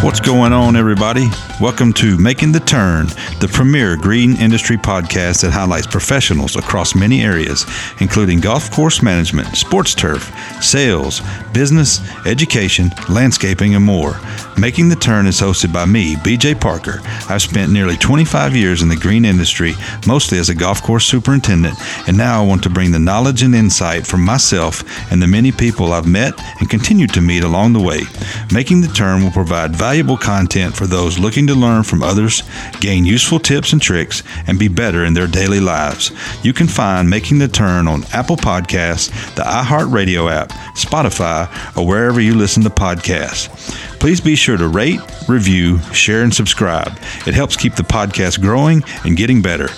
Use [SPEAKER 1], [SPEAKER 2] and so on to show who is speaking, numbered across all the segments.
[SPEAKER 1] What's going on, everybody? Welcome to Making the Turn, the premier green industry podcast that highlights professionals across many areas, including golf course management, sports turf, sales, business, education, landscaping, and more. Making the Turn is hosted by me, BJ Parker. I've spent nearly 25 years in the green industry, mostly as a golf course superintendent, and now I want to bring the knowledge and insight from myself and the many people I've met and continue to meet along the way. Making the Turn will provide valuable content for those looking to learn from others, gain useful tips and tricks, and be better in their daily lives. You can find Making the Turn on Apple Podcasts, the iHeartRadio app, Spotify, or wherever you listen to podcasts. Please be sure to rate, review, share, and subscribe. It helps keep the podcast growing and getting better.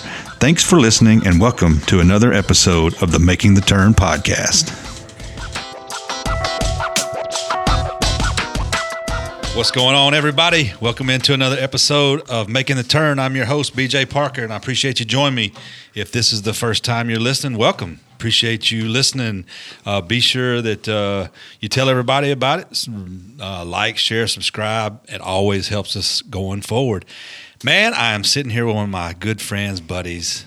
[SPEAKER 1] Thanks for listening, and welcome to another episode of the Making the Turn podcast. What's going on, everybody? Welcome into another episode of Making the Turn. I'm your host, BJ Parker, and I appreciate you joining me. If this is the first time you're listening, welcome. Appreciate you listening. Uh, be sure that uh, you tell everybody about it. Uh, like, share, subscribe. It always helps us going forward. Man, I am sitting here with one of my good friends, buddies.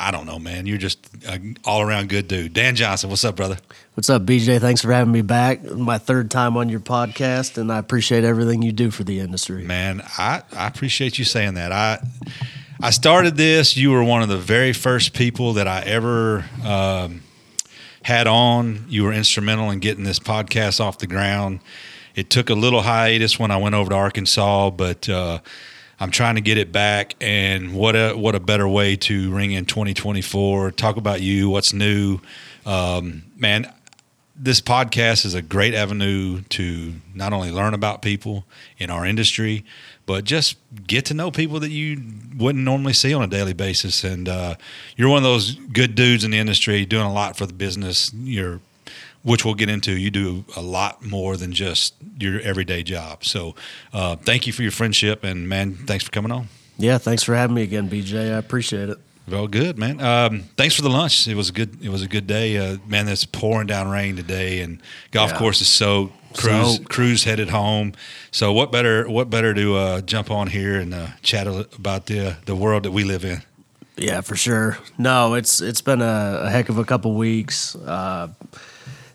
[SPEAKER 1] I don't know, man. You're just an all around good dude. Dan Johnson, what's up, brother?
[SPEAKER 2] What's up, BJ? Thanks for having me back. My third time on your podcast, and I appreciate everything you do for the industry.
[SPEAKER 1] Man, I, I appreciate you saying that. I I started this. You were one of the very first people that I ever um, had on. You were instrumental in getting this podcast off the ground. It took a little hiatus when I went over to Arkansas, but uh, I'm trying to get it back. And what a what a better way to ring in 2024. Talk about you. What's new, um, man this podcast is a great avenue to not only learn about people in our industry, but just get to know people that you wouldn't normally see on a daily basis. And uh, you're one of those good dudes in the industry, doing a lot for the business. You're, which we'll get into. You do a lot more than just your everyday job. So, uh, thank you for your friendship, and man, thanks for coming on.
[SPEAKER 2] Yeah, thanks for having me again, BJ. I appreciate it.
[SPEAKER 1] Well, good man. Um, thanks for the lunch. It was a good. It was a good day. Uh, man, it's pouring down rain today, and golf yeah. course is so Crews so, crews headed home. So what better what better to uh, jump on here and uh, chat about the the world that we live in?
[SPEAKER 2] Yeah, for sure. No, it's it's been a, a heck of a couple weeks. Uh,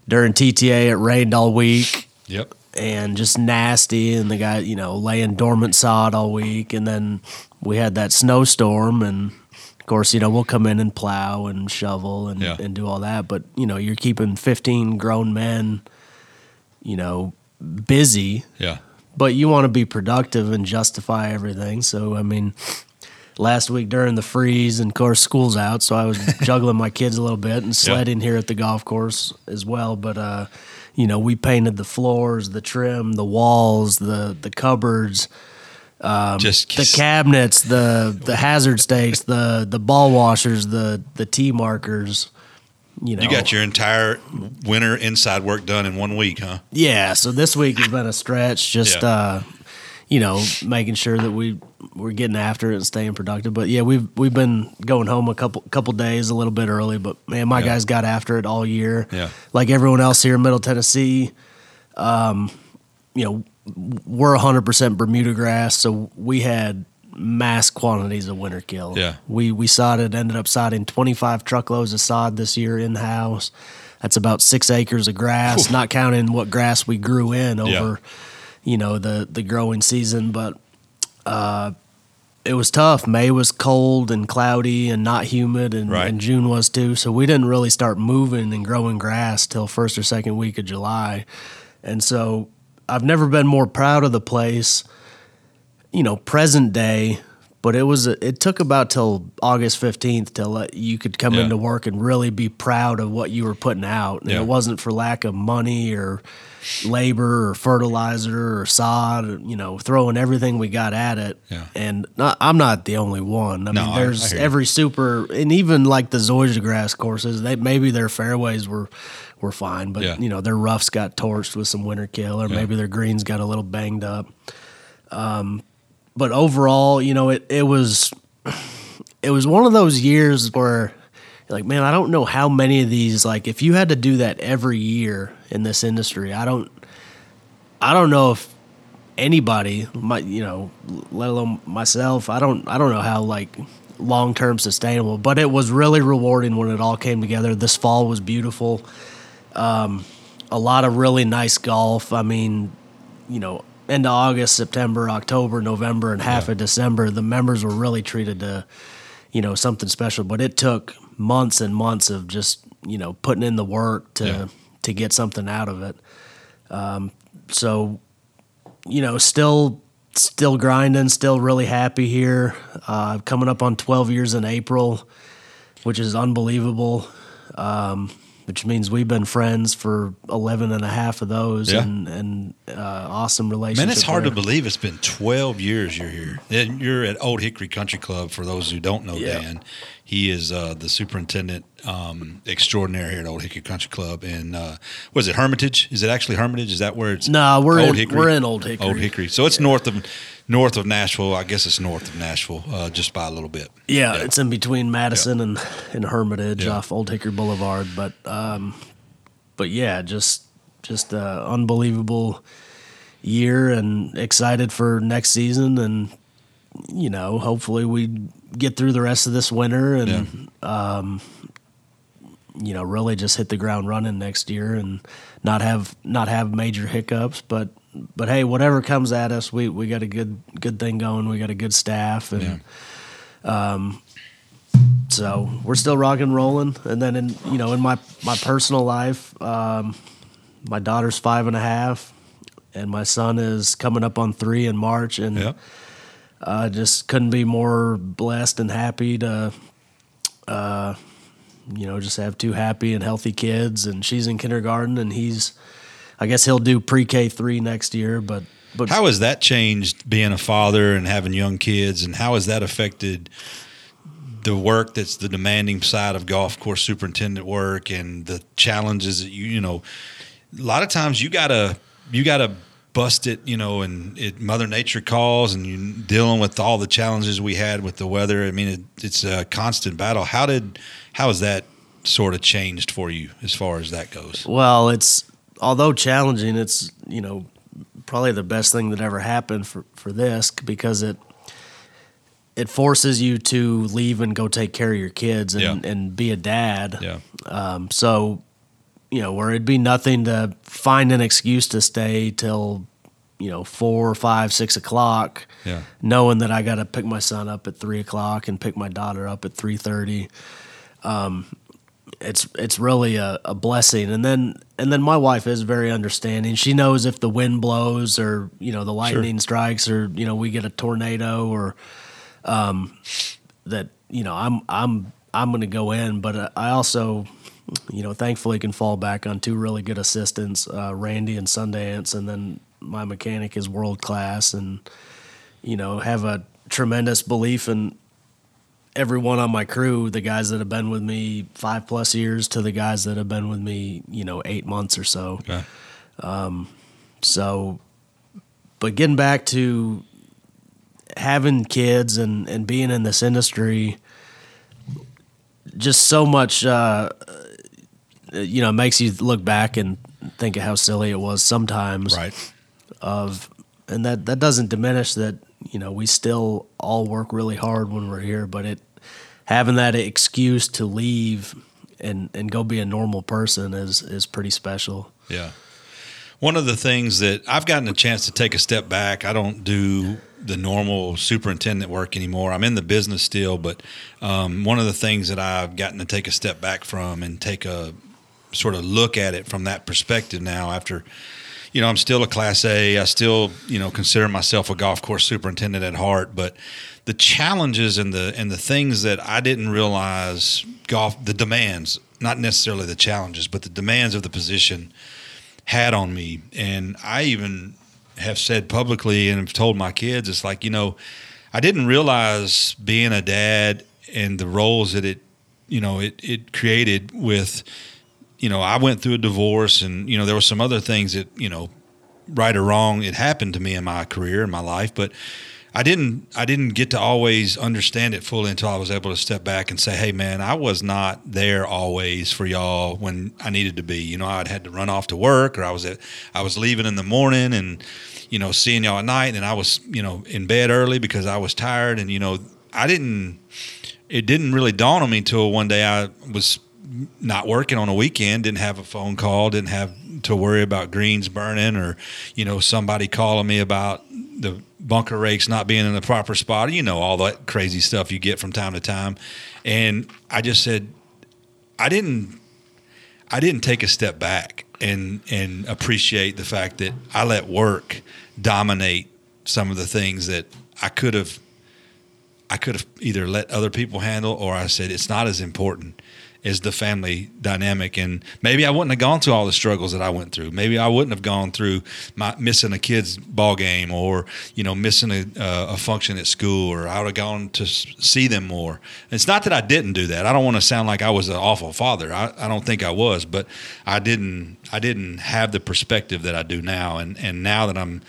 [SPEAKER 2] during TTA, it rained all week.
[SPEAKER 1] Yep.
[SPEAKER 2] And just nasty, and the guy, you know, laying dormant sod all week, and then we had that snowstorm, and of course, you know, we'll come in and plow and shovel and, yeah. and do all that. But, you know, you're keeping 15 grown men, you know, busy.
[SPEAKER 1] Yeah.
[SPEAKER 2] But you want to be productive and justify everything. So, I mean, last week during the freeze, and of course, school's out. So I was juggling my kids a little bit and sledding yeah. here at the golf course as well. But, uh, you know, we painted the floors, the trim, the walls, the, the cupboards um, just the cabinets, the the hazard stakes, the the ball washers, the the tee markers. You know,
[SPEAKER 1] you got your entire winter inside work done in one week, huh?
[SPEAKER 2] Yeah. So this week has been a stretch. Just yeah. uh, you know, making sure that we we're getting after it and staying productive. But yeah, we've we've been going home a couple couple days a little bit early. But man, my yeah. guys got after it all year.
[SPEAKER 1] Yeah.
[SPEAKER 2] Like everyone else here in Middle Tennessee. Um, you know, we're 100% Bermuda grass, so we had mass quantities of winter kill.
[SPEAKER 1] Yeah.
[SPEAKER 2] We we sodded, ended up sodding 25 truckloads of sod this year in house. That's about six acres of grass, Oof. not counting what grass we grew in over, yeah. You know, the the growing season. But uh, it was tough. May was cold and cloudy and not humid, and, right. and June was too. So we didn't really start moving and growing grass till first or second week of July. And so I've never been more proud of the place. You know, present day, but it was it took about till August fifteenth till you could come yeah. into work and really be proud of what you were putting out. And yeah. it wasn't for lack of money or labor or fertilizer or sod. You know, throwing everything we got at it.
[SPEAKER 1] Yeah.
[SPEAKER 2] And not, I'm not the only one. I no, mean, there's I, I every super and even like the Zoysia grass courses. They maybe their fairways were were fine. But yeah. you know, their roughs got torched with some winter kill, or yeah. maybe their greens got a little banged up. Um, but overall, you know, it it was it was one of those years where like, man, I don't know how many of these like if you had to do that every year in this industry, I don't I don't know if anybody, my you know, let alone myself. I don't I don't know how like long term sustainable, but it was really rewarding when it all came together. This fall was beautiful. Um, a lot of really nice golf. I mean, you know, into August, September, October, November, and half yeah. of December, the members were really treated to, you know, something special. But it took months and months of just you know putting in the work to yeah. to get something out of it. Um, so, you know, still still grinding, still really happy here. Uh, coming up on 12 years in April, which is unbelievable. Um, which means we've been friends for 11 and a half of those yeah. and, and uh, awesome relationship.
[SPEAKER 1] Man, it's hard there. to believe it's been 12 years you're here. And you're at Old Hickory Country Club, for those who don't know yeah. Dan. He is uh, the superintendent um, extraordinaire here at Old Hickory Country Club. And uh, was it Hermitage? Is it actually Hermitage? Is that where it's?
[SPEAKER 2] No, we're Old in, Hickory? we're in Old Hickory.
[SPEAKER 1] Old Hickory. So it's yeah. north of north of Nashville. I guess it's north of Nashville, uh, just by a little bit.
[SPEAKER 2] Yeah, yeah. it's in between Madison yeah. and, and Hermitage off Old Hickory Boulevard. But um, but yeah, just just uh, unbelievable year and excited for next season and you know hopefully we get through the rest of this winter and yeah. um, you know really just hit the ground running next year and not have not have major hiccups. But but hey whatever comes at us we we got a good good thing going. We got a good staff and yeah. um so we're still rock and rolling. And then in you know in my my personal life um my daughter's five and a half and my son is coming up on three in march. And yeah uh, just couldn't be more blessed and happy to, uh, you know, just have two happy and healthy kids. And she's in kindergarten, and he's, I guess he'll do pre K three next year. But but
[SPEAKER 1] how has that changed being a father and having young kids, and how has that affected? the work that's the demanding side of golf course superintendent work and the challenges that you you know a lot of times you gotta you gotta bust it, you know, and it Mother Nature calls, and you dealing with all the challenges we had with the weather. I mean, it, it's a constant battle. How did how has that sort of changed for you as far as that goes?
[SPEAKER 2] Well, it's although challenging, it's you know probably the best thing that ever happened for for this because it it forces you to leave and go take care of your kids and, yeah. and be a dad.
[SPEAKER 1] Yeah.
[SPEAKER 2] Um, so you know, where it'd be nothing to find an excuse to stay till, you know, four, five, six o'clock.
[SPEAKER 1] Yeah.
[SPEAKER 2] Knowing that I got to pick my son up at three o'clock and pick my daughter up at three thirty. Um, it's it's really a, a, blessing. And then and then my wife is very understanding. She knows if the wind blows or you know the lightning sure. strikes or you know we get a tornado or um, that you know I'm I'm I'm going to go in. But I also you know, thankfully can fall back on two really good assistants, uh, Randy and Sundance, and then my mechanic is world class, and you know, have a tremendous belief in everyone on my crew, the guys that have been with me five plus years to the guys that have been with me, you know, eight months or so. Okay. Um, so, but getting back to having kids and, and being in this industry, just so much uh, you know, it makes you look back and think of how silly it was sometimes.
[SPEAKER 1] Right.
[SPEAKER 2] Of and that that doesn't diminish that you know we still all work really hard when we're here, but it having that excuse to leave and and go be a normal person is is pretty special.
[SPEAKER 1] Yeah. One of the things that I've gotten a chance to take a step back, I don't do the normal superintendent work anymore. I'm in the business still, but um, one of the things that I've gotten to take a step back from and take a sort of look at it from that perspective now after you know, I'm still a class A. I still, you know, consider myself a golf course superintendent at heart, but the challenges and the and the things that I didn't realize golf the demands, not necessarily the challenges, but the demands of the position had on me. And I even have said publicly and have told my kids, it's like, you know, I didn't realize being a dad and the roles that it, you know, it, it created with you know, I went through a divorce and, you know, there were some other things that, you know, right or wrong, it happened to me in my career, in my life. But I didn't I didn't get to always understand it fully until I was able to step back and say, "Hey, man, I was not there always for y'all when I needed to be. You know, I'd had to run off to work, or I was at I was leaving in the morning, and you know, seeing y'all at night, and I was you know in bed early because I was tired, and you know, I didn't. It didn't really dawn on me until one day I was not working on a weekend, didn't have a phone call, didn't have to worry about greens burning or, you know, somebody calling me about the bunker rakes not being in the proper spot. You know, all that crazy stuff you get from time to time. And I just said, I didn't, I didn't take a step back and, and appreciate the fact that I let work dominate some of the things that I could have, I could have either let other people handle or I said, it's not as important is the family dynamic. And maybe I wouldn't have gone through all the struggles that I went through. Maybe I wouldn't have gone through my missing a kid's ball game or you know missing a, uh, a function at school, or I would have gone to see them more. It's not that I didn't do that. I don't want to sound like I was an awful father. I, I don't think I was, but I didn't. I didn't have the perspective that I do now. And and now that I'm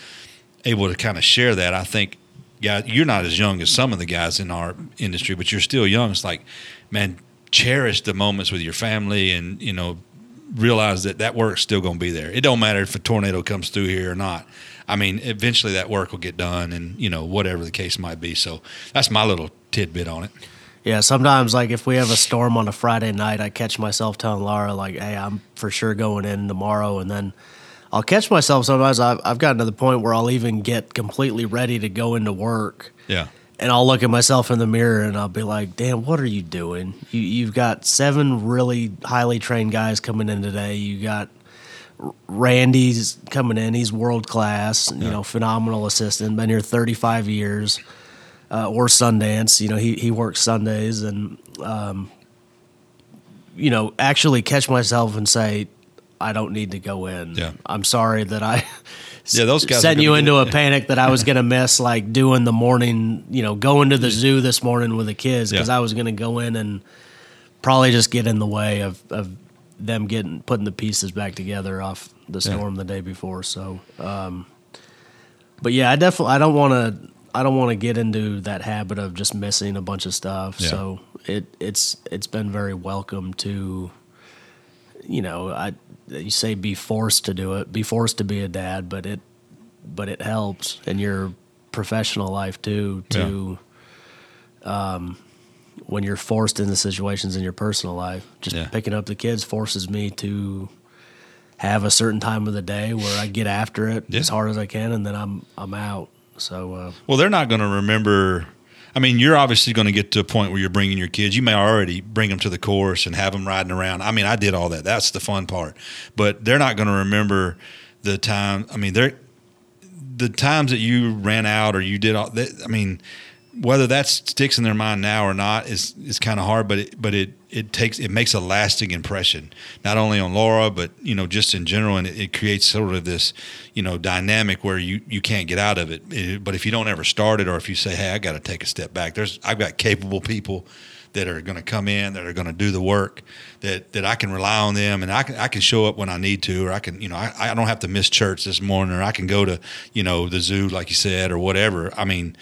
[SPEAKER 1] able to kind of share that, I think. Yeah, you're not as young as some of the guys in our industry, but you're still young. It's like, man, cherish the moments with your family and you know realize that that work's still going to be there. It don't matter if a tornado comes through here or not. I mean, eventually that work will get done, and you know whatever the case might be. So that's my little tidbit on it.
[SPEAKER 2] Yeah, sometimes like if we have a storm on a Friday night, I catch myself telling Laura like, "Hey, I'm for sure going in tomorrow," and then I'll catch myself sometimes. I've, I've gotten to the point where I'll even get completely ready to go into work.
[SPEAKER 1] Yeah
[SPEAKER 2] and I'll look at myself in the mirror and I'll be like, "Damn, what are you doing? You, you've got seven really highly trained guys coming in today. You got Randy's coming in. He's world class. You know, phenomenal assistant. Been here 35 years. Uh, or Sundance. You know, he he works Sundays and um, you know actually catch myself and say, I don't need to go in.
[SPEAKER 1] Yeah.
[SPEAKER 2] I'm sorry that I
[SPEAKER 1] yeah, those guys
[SPEAKER 2] sent you into a panic that I was going to miss, like doing the morning, you know, going to the zoo this morning with the kids because yeah. I was going to go in and probably just get in the way of, of them getting putting the pieces back together off the storm yeah. the day before. So, um, but yeah, I definitely I don't want to I don't want to get into that habit of just missing a bunch of stuff. Yeah. So it it's it's been very welcome to, you know, I you say be forced to do it, be forced to be a dad, but it but it helps in your professional life too to yeah. um, when you're forced into situations in your personal life. Just yeah. picking up the kids forces me to have a certain time of the day where I get after it yeah. as hard as I can, and then I'm I'm out. So uh,
[SPEAKER 1] well, they're not going to remember I mean, you're obviously going to get to a point where you're bringing your kids. You may already bring them to the course and have them riding around. I mean, I did all that. That's the fun part. But they're not going to remember the time. I mean, they're the times that you ran out or you did all that. I mean, whether that sticks in their mind now or not is is kind of hard. But it, but it it takes it makes a lasting impression not only on Laura but you know just in general and it, it creates sort of this you know dynamic where you you can't get out of it. it but if you don't ever start it or if you say hey I got to take a step back there's I've got capable people that are going to come in that are going to do the work that that I can rely on them and I can I can show up when I need to or I can you know I, I don't have to miss church this morning or I can go to you know the zoo like you said or whatever I mean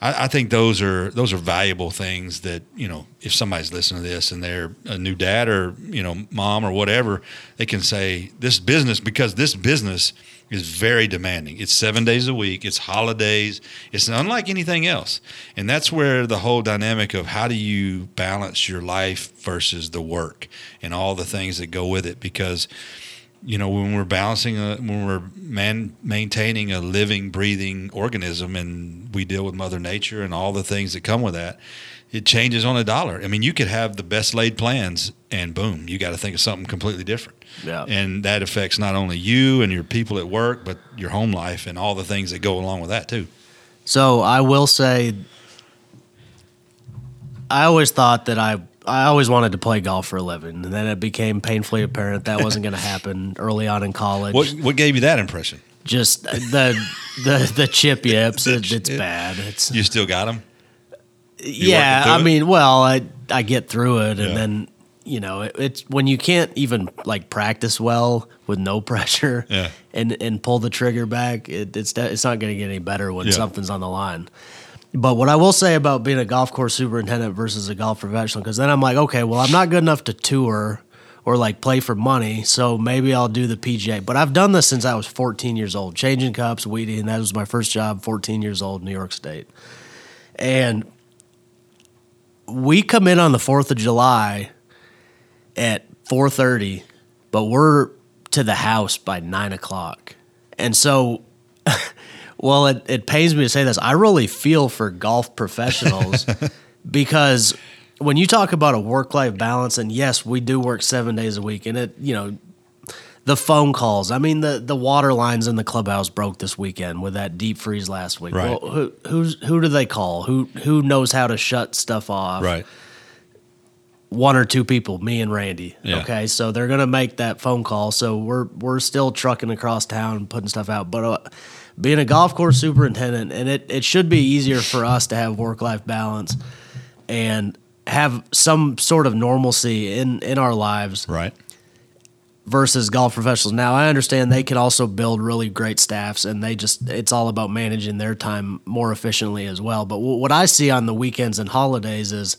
[SPEAKER 1] I, I, think those are those are valuable things that you know if somebody's listening to this and they're a new dad or you know mom or whatever, they can say this business because this business is very demanding. It's seven days a week. It's holidays. It's unlike anything else, and that's where the whole dynamic of how do you balance your life versus the work and all the things that go with it because you know when we're balancing a, when we're man, maintaining a living breathing organism and we deal with mother nature and all the things that come with that it changes on a dollar. I mean you could have the best laid plans and boom you got to think of something completely different.
[SPEAKER 2] Yeah.
[SPEAKER 1] and that affects not only you and your people at work but your home life and all the things that go along with that too.
[SPEAKER 2] So i will say i always thought that i I always wanted to play golf for a living, and then it became painfully apparent that wasn't going to happen early on in college.
[SPEAKER 1] What what gave you that impression?
[SPEAKER 2] Just the the the chip yips. it, it's bad. It's
[SPEAKER 1] you still got them.
[SPEAKER 2] You yeah, I mean, well, I I get through it, and yeah. then you know, it, it's when you can't even like practice well with no pressure
[SPEAKER 1] Yeah.
[SPEAKER 2] and and pull the trigger back, it, it's it's not going to get any better when
[SPEAKER 1] Yeah.
[SPEAKER 2] something's on the line. But what I will say about being a golf course superintendent versus a golf professional, because then I'm like, okay, well, I'm not good enough to tour or like play for money, so maybe I'll do the PGA. But I've done this since I was 14 years old, changing cups, weeding. That was my first job, 14 years old, New York State, and we come in on the 4th of July at 4:30, but we're to the house by nine o'clock, and so. Well, it, it pains me to say this. I really feel for golf professionals because when you talk about a work life balance, and yes, we do work seven days a week, and it, you know, the phone calls. I mean, the, the water lines in the clubhouse broke this weekend with that deep freeze last week.
[SPEAKER 1] Right.
[SPEAKER 2] Well, who who's who do they call? Who who knows how to shut stuff off?
[SPEAKER 1] Right.
[SPEAKER 2] one or two people, me and Randy.
[SPEAKER 1] Yeah.
[SPEAKER 2] Okay, so they're gonna make that phone call. So we're we're still trucking across town putting stuff out. But uh, being a golf course superintendent, and it it should be easier for us to have work life balance and have some sort of normalcy in in our lives
[SPEAKER 1] Right.
[SPEAKER 2] versus golf professionals. Now I understand they can also build really great staffs, and they just it's all about managing their time more efficiently as well. But wh- what I see on the weekends and holidays is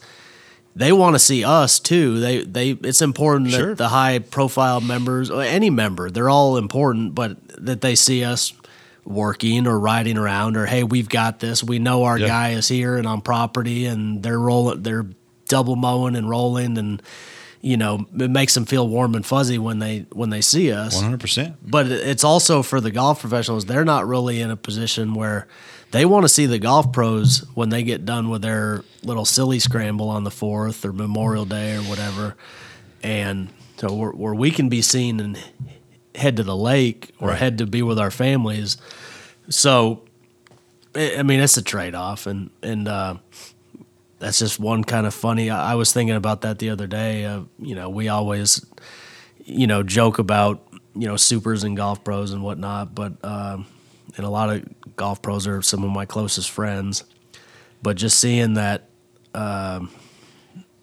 [SPEAKER 2] they want to see us too. They they it's important
[SPEAKER 1] Sure.
[SPEAKER 2] that the high profile members, or any member, they're all important, but that they see us working or riding around or hey, we've got this. We know our
[SPEAKER 1] Yeah.
[SPEAKER 2] guy is here and on property and they're rolling they're double mowing and rolling and you know, it makes them feel warm and fuzzy when they when they see us
[SPEAKER 1] One hundred percent.
[SPEAKER 2] but it's also for the golf professionals they're not really in a position where they want to see the golf pros when they get done with their little silly scramble on the fourth or memorial day or whatever and so where, where we can be seen and head to the lake or
[SPEAKER 1] Right.
[SPEAKER 2] head to be with our families so i mean it's a trade-off and and uh that's just one kind of funny. I I was thinking about that the other day. Uh, you know, we always, you know, joke about you know supers and golf pros and whatnot, but um, and a lot of golf pros are some of my closest friends. But just seeing that um,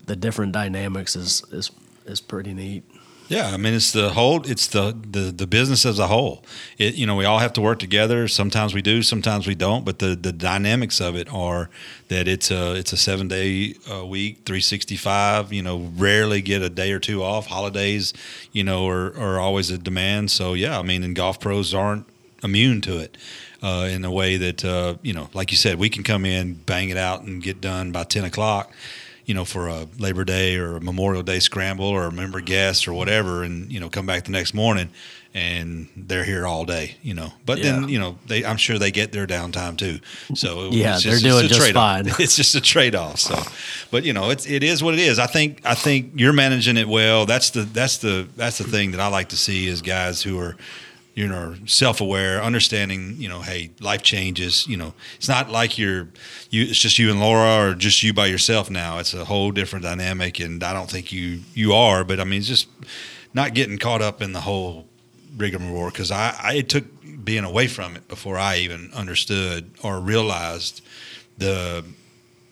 [SPEAKER 2] the different dynamics is is is pretty neat.
[SPEAKER 1] Yeah, I mean it's the whole it's the, the the business as a whole. It you know we all have to work together. Sometimes we do, sometimes we don't. But the, the dynamics of it are that it's a it's a seven day a week, three sixty five. You know, rarely get a day or two off. Holidays, you know, are are always a demand. So yeah, I mean, and golf pros aren't immune to it. Uh, in a way that uh, you know, like you said, we can come in, bang it out, and get done by ten o'clock you know, for a Labor Day or a Memorial Day scramble or a member guest or whatever, and you know, come back the next morning and they're here all day, you know. But then, you know, they I'm sure they get their downtime too. So it-
[SPEAKER 2] Yeah,
[SPEAKER 1] it's
[SPEAKER 2] they're
[SPEAKER 1] it's
[SPEAKER 2] doing
[SPEAKER 1] a
[SPEAKER 2] just
[SPEAKER 1] trade-off.
[SPEAKER 2] fine.
[SPEAKER 1] It's just a trade off. So, but you know, it's it is what it is. I think I think you're managing it well. That's the that's the that's the thing that I like to see is guys who are you know self-aware understanding you know hey life changes you know. It's not like you're you it's just you and laura or just you by yourself now. It's a whole different dynamic and i don't think you you are but i mean it's just not getting caught up in the whole rigmarole because I, I it took being away from it before i even understood or realized the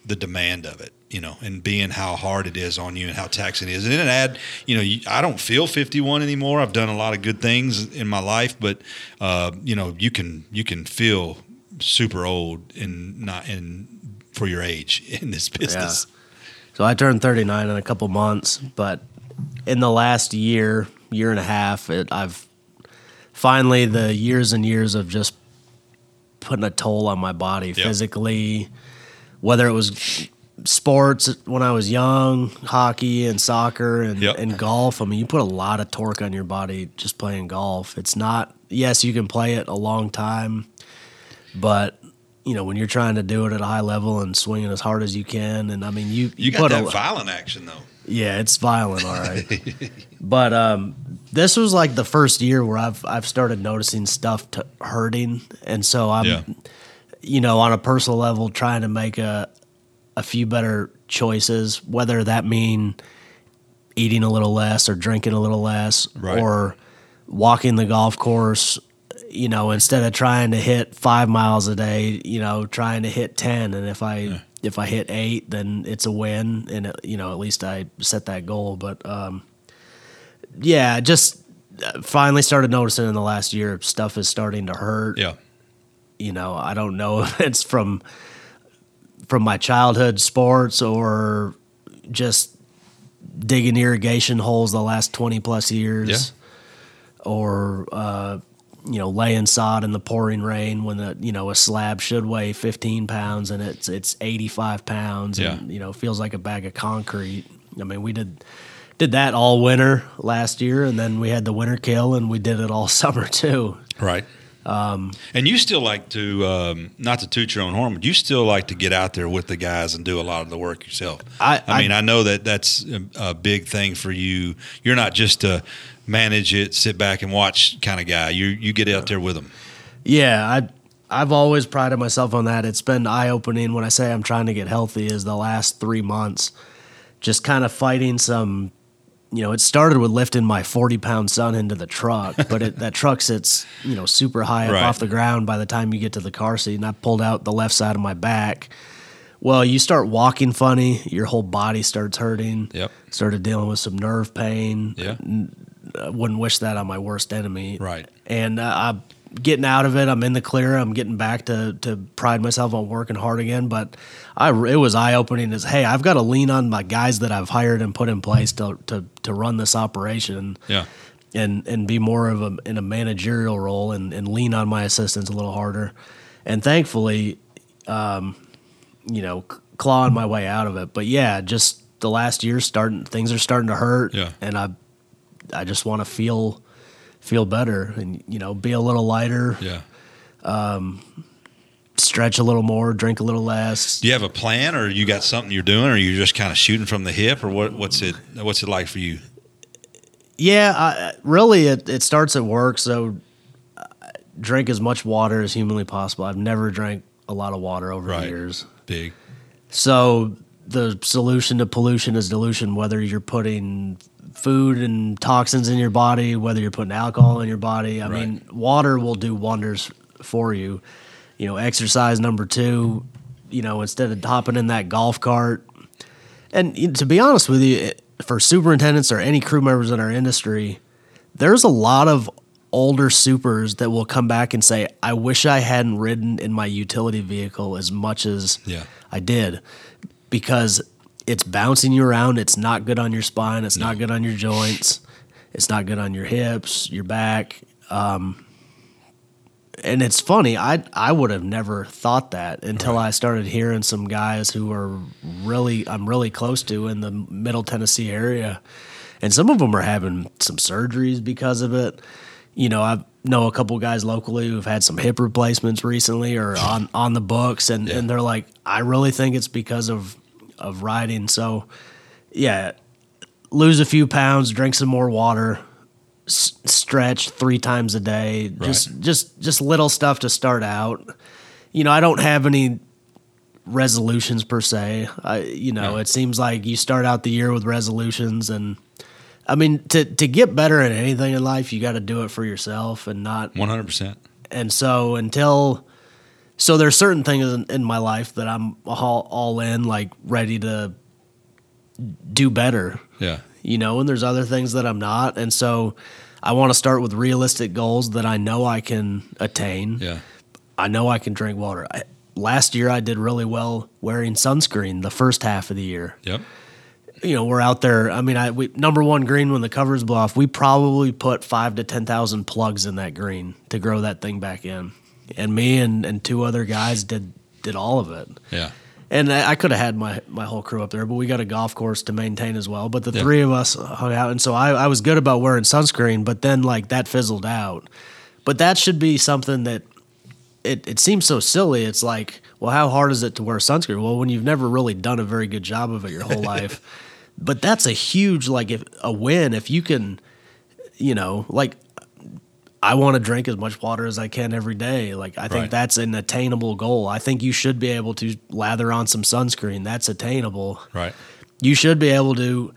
[SPEAKER 1] the demand of it, you know, and being how hard it is on you and how taxing it is. And then add, you know, you, I don't feel 51 anymore. I've done a lot of good things in my life, but uh, you know, you can you can feel super old and not in for your age in this business.
[SPEAKER 2] So I turned 39 in a couple months, but in the last year, year and a half, it, I've finally the years and years of just putting a toll on my body
[SPEAKER 1] Yep.
[SPEAKER 2] physically, whether it was sports when I was young, hockey and soccer and,
[SPEAKER 1] Yep.
[SPEAKER 2] and golf. I mean, you put a lot of torque on your body just playing golf. It's not, yes, you can play it a long time, but you know, when you're trying to do it at a high level and swinging as hard as you can, and I mean, you
[SPEAKER 1] You got
[SPEAKER 2] put
[SPEAKER 1] that
[SPEAKER 2] a,
[SPEAKER 1] violent action though.
[SPEAKER 2] yeah, it's violent, all right. but um, this was like the first year where I've I've started noticing stuff hurting, and so I'm,
[SPEAKER 1] Yeah.
[SPEAKER 2] you know, on a personal level, trying to make a a few better choices, whether that mean eating a little less or drinking a little less,
[SPEAKER 1] Right.
[SPEAKER 2] or walking the golf course. You know, instead of trying to hit five miles a day, you know, trying to hit ten, and if I if I hit eight, then it's a win, and it, you know at least I set that goal. But um, yeah, just uh, finally started noticing in the last year stuff is starting to hurt.
[SPEAKER 1] Yeah.
[SPEAKER 2] You know, I don't know if it's from from my childhood sports or just digging irrigation holes the last 20 plus years
[SPEAKER 1] Yeah.
[SPEAKER 2] or uh, you know laying sod in the pouring rain when the you know a slab should weigh 15 pounds and it's it's 85 pounds
[SPEAKER 1] Yeah.
[SPEAKER 2] and you know feels like a bag of concrete i mean we did did that all winter last year and then we had the winter kill and we did it all summer too
[SPEAKER 1] Right. Um, and you still like to, um, not to toot your own horn, but you still like to get out there with the guys and do a lot of the work yourself.
[SPEAKER 2] I-
[SPEAKER 1] I mean,
[SPEAKER 2] I-
[SPEAKER 1] I know that that's a, a big thing for you. You're not just a manage it, sit back and watch kind of guy. You you get out there with them.
[SPEAKER 2] Yeah, I I've always prided myself on that. It's been eye opening when I say I'm trying to get healthy. Is the last three months just kind of fighting some. You know, it started with lifting my 40 pound son into the truck, but it, that truck sits, you know, super high up
[SPEAKER 1] Right.
[SPEAKER 2] off the ground by the time you get to the car seat. And I pulled out the left side of my back. Well, you start walking funny, your whole body starts hurting.
[SPEAKER 1] Yep.
[SPEAKER 2] Started dealing with some nerve pain.
[SPEAKER 1] Yeah.
[SPEAKER 2] I wouldn't wish that on my worst enemy.
[SPEAKER 1] Right.
[SPEAKER 2] And uh, I'm getting out of it. I'm in the clear. I'm getting back to to pride myself on working hard again. But I it was eye opening. As hey, I've got to lean on my guys that I've hired and put in place to to to run this operation.
[SPEAKER 1] Yeah.
[SPEAKER 2] And and be more of a in a managerial role and and lean on my assistants a little harder. And thankfully, um, you know, clawing my way out of it. But yeah, just the last year starting things are starting to hurt.
[SPEAKER 1] Yeah.
[SPEAKER 2] And I I just want to feel feel better and you know be a little lighter,
[SPEAKER 1] Yeah.
[SPEAKER 2] stretch a little more, drink a little less.
[SPEAKER 1] Do you have a plan, or you got something you're doing, or you're just kind of shooting from the hip, or what? What's it? What's it like for you?
[SPEAKER 2] Yeah, I, really, it it starts at work. So uh, drink as much water as humanly possible. I've never drank a lot of water over
[SPEAKER 1] Right.
[SPEAKER 2] the years.
[SPEAKER 1] Big.
[SPEAKER 2] So the solution to pollution is dilution. Whether you're putting food and toxins in your body, whether you're putting alcohol in your body, I
[SPEAKER 1] Right.
[SPEAKER 2] mean, water will do wonders for you. You know, exercise number two. You know, instead of hopping in that golf cart, and to be honest with you, for superintendents or any crew members in our industry, there's a lot of older supers that will come back and say, "I wish I hadn't ridden in my utility vehicle as much as
[SPEAKER 1] Yeah.
[SPEAKER 2] I did," because it's bouncing you around. It's not good on your spine. It's not good on your joints. It's not good on your hips, your back. Um, and it's funny. I I would have never thought that until I started hearing some guys who are really I'm really close to in the Middle Tennessee area, and some of them are having some surgeries because of it. You know, I know a couple guys locally who've had some hip replacements recently or on on the books, and and they're like, I really think it's because of of riding. So, yeah, lose a few pounds, drink some more water, s- stretch three times a day. Just just just little stuff to start out. You know, I don't have any resolutions per se. I you know,
[SPEAKER 1] Yeah.
[SPEAKER 2] it seems like you start out the year with resolutions and I mean to to get better at anything in life, you got to do it for yourself and not
[SPEAKER 1] One hundred percent.
[SPEAKER 2] and so until so there's certain things in, in my life that I'm all, all in like ready to do better
[SPEAKER 1] Yeah.
[SPEAKER 2] you know, and there's other things that I'm not. And so I want to start with realistic goals that I know I can attain.
[SPEAKER 1] Yeah.
[SPEAKER 2] I know I can drink water. I, last year I did really well wearing sunscreen the first half of the year.
[SPEAKER 1] Yep.
[SPEAKER 2] You know, we're out there. I mean, I we, number one green when the covers blow off, we probably put five to ten thousand plugs in that green to grow that thing back in. And me and, and two other guys did did all of it.
[SPEAKER 1] Yeah.
[SPEAKER 2] And I, I could have had my, my whole crew up there, but we got a golf course to maintain as well. But the
[SPEAKER 1] Yeah.
[SPEAKER 2] three of us hung out, and so I, I was good about wearing sunscreen, but then like that fizzled out. But that should be something that it, it seems so silly. It's like, well, how hard is it to wear sunscreen? Well, when you've never really done a very good job of it your whole life. But that's a huge like if a win if you can, you know, like I want to drink as much water as I can every day. Like I think
[SPEAKER 1] Right.
[SPEAKER 2] that's an attainable goal. I think you should be able to lather on some sunscreen. That's attainable.
[SPEAKER 1] Right.
[SPEAKER 2] You should be able to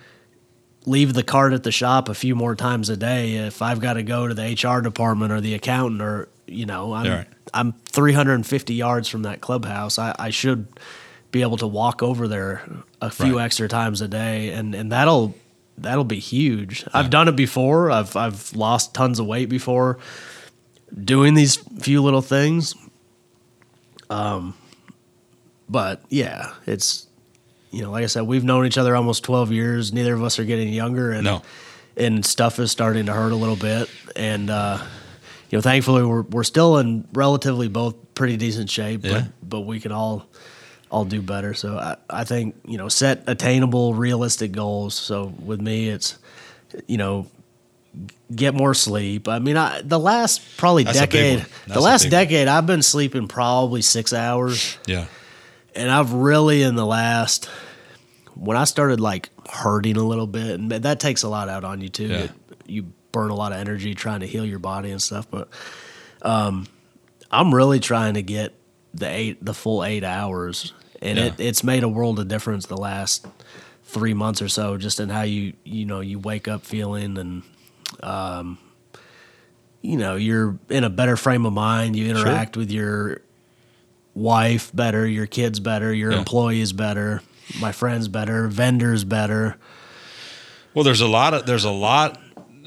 [SPEAKER 2] leave the cart at the shop a few more times a day if I've got to go to the HR department or the accountant or you know, I'm
[SPEAKER 1] right.
[SPEAKER 2] I'm 350 yards from that clubhouse. I, I should be able to walk over there a few
[SPEAKER 1] Right.
[SPEAKER 2] extra times a day, and and that'll that'll be huge. I've done it before. I've I've lost tons of weight before doing these few little things. Um, but yeah, it's you know, like I said, we've known each other almost twelve years. Neither of us are getting younger, and
[SPEAKER 1] No.
[SPEAKER 2] and stuff is starting to hurt a little bit. And uh, you know, thankfully, we're we're still in relatively both pretty decent shape,
[SPEAKER 1] Yeah.
[SPEAKER 2] but but we can all all do better. So I, I think you know, set attainable, realistic goals. So with me, it's you know. Get more sleep. I mean, I, the last probably
[SPEAKER 1] That's
[SPEAKER 2] decade, the last decade, I've been sleeping probably six hours
[SPEAKER 1] Yeah.
[SPEAKER 2] and I've really in the last when I started like hurting a little bit, and that takes a lot out on you too.
[SPEAKER 1] Yeah.
[SPEAKER 2] It- you burn a lot of energy trying to heal your body and stuff, but um, I'm really trying to get the eight, the full eight hours, and it, it's made a world of difference the last three months or so, just in how you you know you wake up feeling and. Um, you know, you're in a better frame of mind. You interact with your wife better, your kids better, your
[SPEAKER 1] Yeah.
[SPEAKER 2] employees better, my friends better, vendors better.
[SPEAKER 1] Well, there's a lot of there's a lot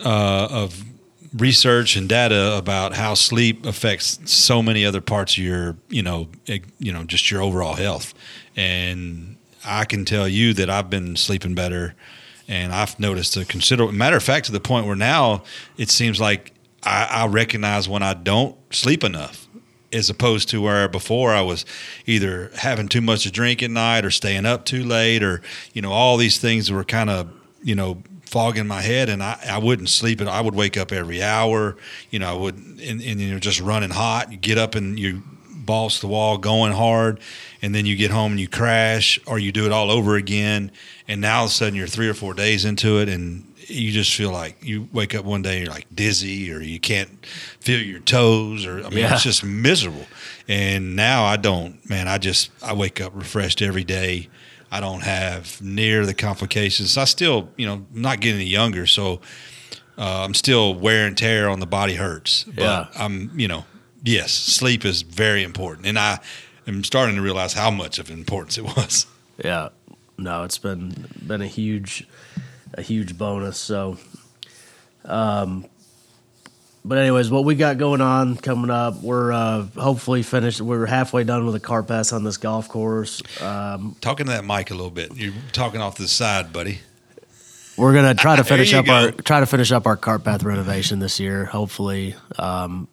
[SPEAKER 1] uh, of research and data about how sleep affects so many other parts of your you know eh, you know just your overall health, and I can tell you that I've been sleeping better, and I've noticed a considerable matter of fact to the point where now it seems like I, I recognize when I don't sleep enough as opposed to where before I was either having too much to drink at night or staying up too late or you know all these things were kind of you know fogging my head and I, I wouldn't sleep and I would wake up every hour you know I would and, and you're just running hot you get up and you to the wall going hard and then you get home and you crash or you do it all over again and now all of a sudden you're three or four days into it and you just feel like you wake up one day and you're like dizzy or you can't feel your toes or I mean
[SPEAKER 2] Yeah.
[SPEAKER 1] it's just miserable. And now I don't, man, I just I wake up refreshed every day. I don't have near the complications. I still, you know, I'm not getting any younger, so uh, I'm still wear and tear on the body hurts. But
[SPEAKER 2] Yeah.
[SPEAKER 1] I'm, you know, yes, sleep is very important, and I am starting to realize how much of importance it was.
[SPEAKER 2] Yeah. No, it's been been a huge a huge bonus. So um but anyways, what we got going on coming up, we're uh hopefully finished we're halfway done with the cart path on this golf course. Um
[SPEAKER 1] Talking to that mic a little bit. You're talking off the side, buddy.
[SPEAKER 2] We're gonna try to finish up our try to finish up our cart path renovation this year. Hopefully, um,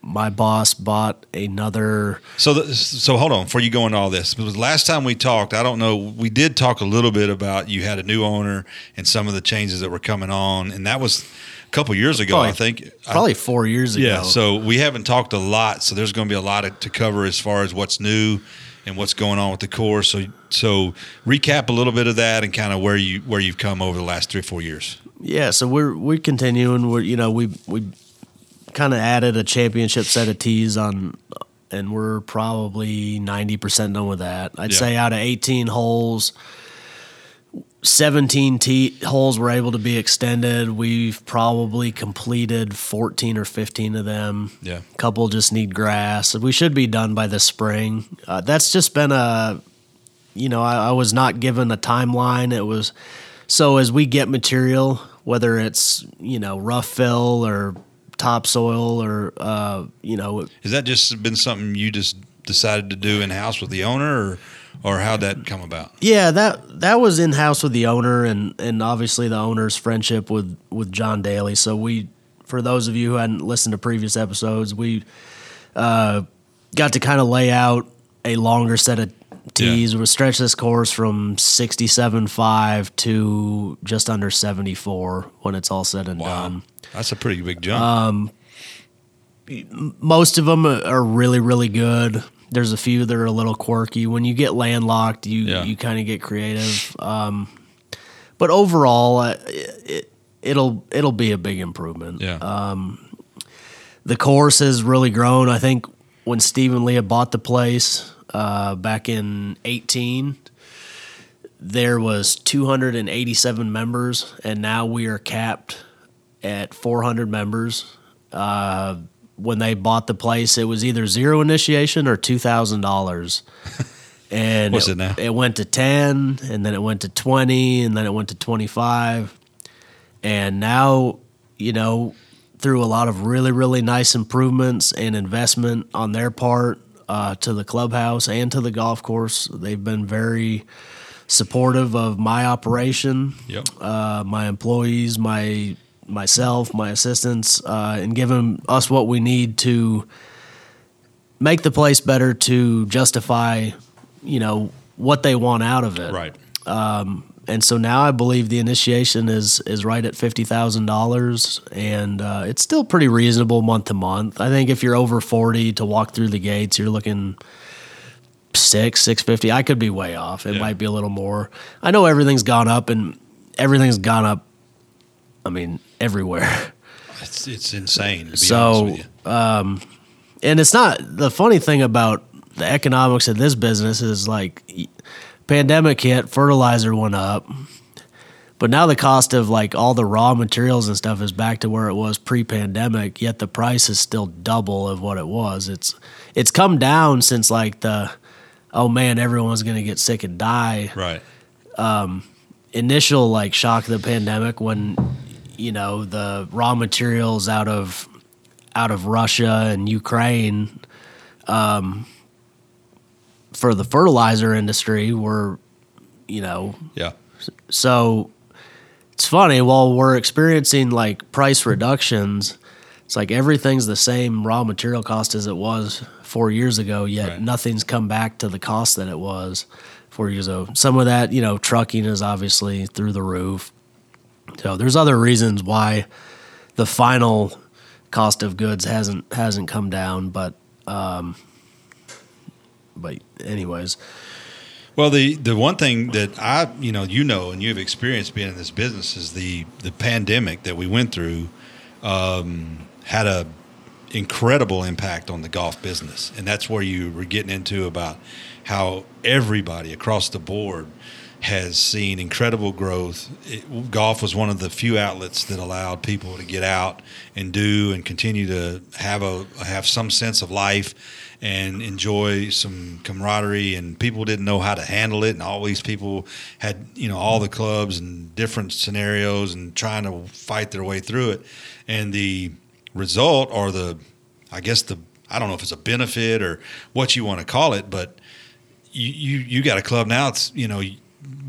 [SPEAKER 2] my boss bought another.
[SPEAKER 1] So, the, so hold on before you go into all this. Because last time we talked, I don't know, we did talk a little bit about you had a new owner and some of the changes that were coming on, and that was couple years ago,
[SPEAKER 2] Probably-
[SPEAKER 1] I think. I-
[SPEAKER 2] Probably four years ago.
[SPEAKER 1] yeah. So we haven't talked a lot. So there's going to be a lot to cover as far as what's new and what's going on with the course. So, so recap a little bit of that and kind of where you where you've come over the last three or four years.
[SPEAKER 2] yeah. So we're we're continuing. We're you know we we kind of added a championship set of tees on, and we're probably ninety percent done with that. I'd
[SPEAKER 1] Yeah.
[SPEAKER 2] say out of eighteen holes. 17 tee holes were able to be extended. We've probably completed 14 or 15 of them.
[SPEAKER 1] Yeah.
[SPEAKER 2] A couple just need grass. We should be done by the spring. Uh, that's just been a, you know, I, I was not given a timeline. It was so as we get material, whether it's you know rough fill or topsoil or uh, you know
[SPEAKER 1] Has that just been something you just decided to do in house with the owner, or or how'd that come about?
[SPEAKER 2] Yeah, that that was in house with the owner and and obviously the owner's friendship with with John Daly. So we, for those of you who hadn't listened to previous episodes, we uh, got to kind of lay out a longer set of tees. We stretch this course from sixty seven five to just under seventy four when it's all said and done.
[SPEAKER 1] That's a pretty big jump.
[SPEAKER 2] most of them are really really good there's a few that are a little quirky. When you get landlocked you
[SPEAKER 1] Yeah.
[SPEAKER 2] you kind of get creative. Um, but overall uh, it, it'll it'll be a big improvement.
[SPEAKER 1] Yeah.
[SPEAKER 2] the course has really grown. I think when steve and leah bought the place uh, back in 18 there was 287 members and now we are capped at 400 members. Uh, when they bought the place it was either zero initiation or $2000 And
[SPEAKER 1] What's it now?
[SPEAKER 2] It went to 10, and then it went to 20, and then it went to 25. And now, you know, through a lot of really, really nice improvements and investment on their part uh, to the clubhouse and to the golf course, they've been very supportive of my operation,
[SPEAKER 1] Yep.
[SPEAKER 2] uh, my employees, my myself, my assistants, uh, and giving us what we need to make the place better to justify, you know, what they want out of it.
[SPEAKER 1] Right.
[SPEAKER 2] And so now I believe the initiation is is right at fifty thousand dollars, and uh, it's still pretty reasonable month to month. I think if you're over forty to walk through the gates, you're looking six six fifty. I could be way off. It
[SPEAKER 1] Yeah.
[SPEAKER 2] might be a little more. I know everything's gone up, and everything's gone up. I mean, everywhere.
[SPEAKER 1] It's, it's insane, to be
[SPEAKER 2] So,
[SPEAKER 1] honest with you.
[SPEAKER 2] Um, and it's not the funny thing about the economics of this business is like pandemic hit fertilizer went up but now the cost of like all the raw materials and stuff is back to where it was pre-pandemic yet the price is still double of what it was it's it's come down since like the oh man everyone's to get sick and die
[SPEAKER 1] Right.
[SPEAKER 2] Um, initial like shock of the pandemic when you know the raw materials out of out of Russia and Ukraine um, for the fertilizer industry were you know
[SPEAKER 1] Yeah.
[SPEAKER 2] so it's funny while we're experiencing like price reductions it's like everything's the same raw material cost as it was four years ago yet
[SPEAKER 1] Right.
[SPEAKER 2] nothing's come back to the cost that it was four years ago some of that you know trucking is obviously through the roof so there's other reasons why the final cost of goods hasn't hasn't come down but um but anyways.
[SPEAKER 1] Well, the the one thing that I, you know, you know, and you've experienced being in this business is the the pandemic that we went through um, had a incredible impact on the golf business, and that's where you were getting into about how everybody across the board has seen incredible growth. It, golf was one of the few outlets that allowed people to get out and do and continue to have a have some sense of life and enjoy some camaraderie. And people didn't know how to handle it. And all these people had you know all the clubs and different scenarios and trying to fight their way through it. And the result or the i guess the i don't know if it's a benefit or what you want to call it but you you, you got a club now. It's you know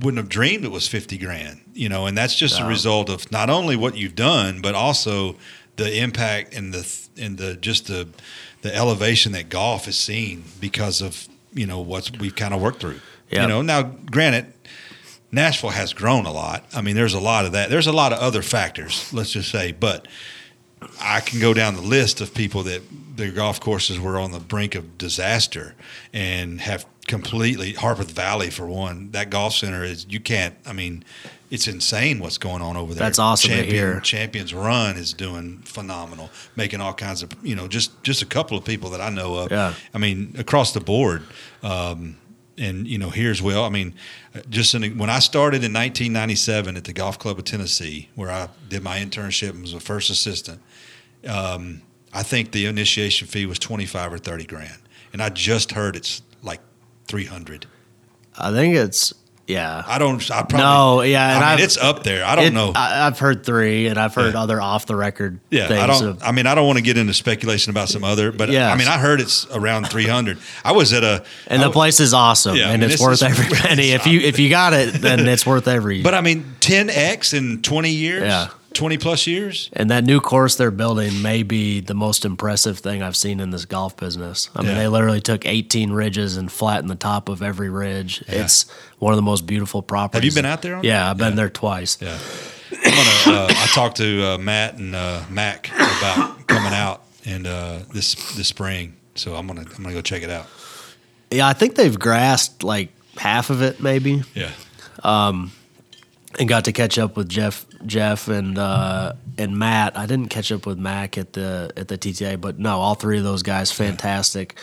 [SPEAKER 1] wouldn't have dreamed it was 50 grand you know and that's just a result of not only what you've done but also the impact and the and the just the the elevation that golf has seen because of you know what we've kind of worked through you know now granted Nashville has grown a lot. I mean, there's a lot of that. There's a lot of other factors, let's just say, but I can go down the list of people that their golf courses were on the brink of disaster and have completely Harpeth Valley for one. That golf center is you can't. I mean, it's insane what's going on over there.
[SPEAKER 2] That's awesome to
[SPEAKER 1] Champion,
[SPEAKER 2] hear.
[SPEAKER 1] Champions Run is doing phenomenal, making all kinds of you know just just a couple of people that I know of.
[SPEAKER 2] Yeah.
[SPEAKER 1] I mean, across the board. Um, and you know, here's well. I mean, just in, when I started in 1997 at the Golf Club of Tennessee, where I did my internship and was a first assistant, um, I think the initiation fee was 25 or 30 grand, and I just heard it's like 300.
[SPEAKER 2] I think it's yeah.
[SPEAKER 1] I don't. I probably
[SPEAKER 2] No, yeah, and
[SPEAKER 1] I mean,
[SPEAKER 2] I've-
[SPEAKER 1] it's up there. I don't
[SPEAKER 2] It-
[SPEAKER 1] know.
[SPEAKER 2] I, I've heard three, and I've heard
[SPEAKER 1] Yeah.
[SPEAKER 2] other off the record
[SPEAKER 1] Yeah,
[SPEAKER 2] things.
[SPEAKER 1] I don't.
[SPEAKER 2] of-
[SPEAKER 1] I mean, I don't want to get into speculation about some other, but
[SPEAKER 2] Yes.
[SPEAKER 1] I mean, I heard it's around 300. I was at a,
[SPEAKER 2] and
[SPEAKER 1] I
[SPEAKER 2] the place is awesome,
[SPEAKER 1] Yeah, I
[SPEAKER 2] and
[SPEAKER 1] mean,
[SPEAKER 2] it's
[SPEAKER 1] this
[SPEAKER 2] worth every penny. If you if you got it, then it's worth every.
[SPEAKER 1] But I mean, 10x in 20 years,
[SPEAKER 2] Yeah.
[SPEAKER 1] 20 plus years.
[SPEAKER 2] and that new course they're building may be the most impressive thing I've seen in this golf business. I mean,
[SPEAKER 1] Yeah.
[SPEAKER 2] they literally took 18 ridges and flattened the top of every ridge.
[SPEAKER 1] Yeah.
[SPEAKER 2] It's one of the most beautiful properties.
[SPEAKER 1] Have you been out there? On
[SPEAKER 2] Yeah, I've been
[SPEAKER 1] Yeah.
[SPEAKER 2] there twice.
[SPEAKER 1] Yeah. I'm gonna. Uh, I talked to uh, Matt and uh, Mac about coming out and uh, this this spring, so I'm gonna I'm gonna go check it out.
[SPEAKER 2] Yeah, I think they've grassed like half of it, maybe.
[SPEAKER 1] Yeah.
[SPEAKER 2] and got to catch up with Jeff, Jeff and uh, and Matt. I didn't catch up with Mac at the at the TTA, but no, all three of those guys, fantastic.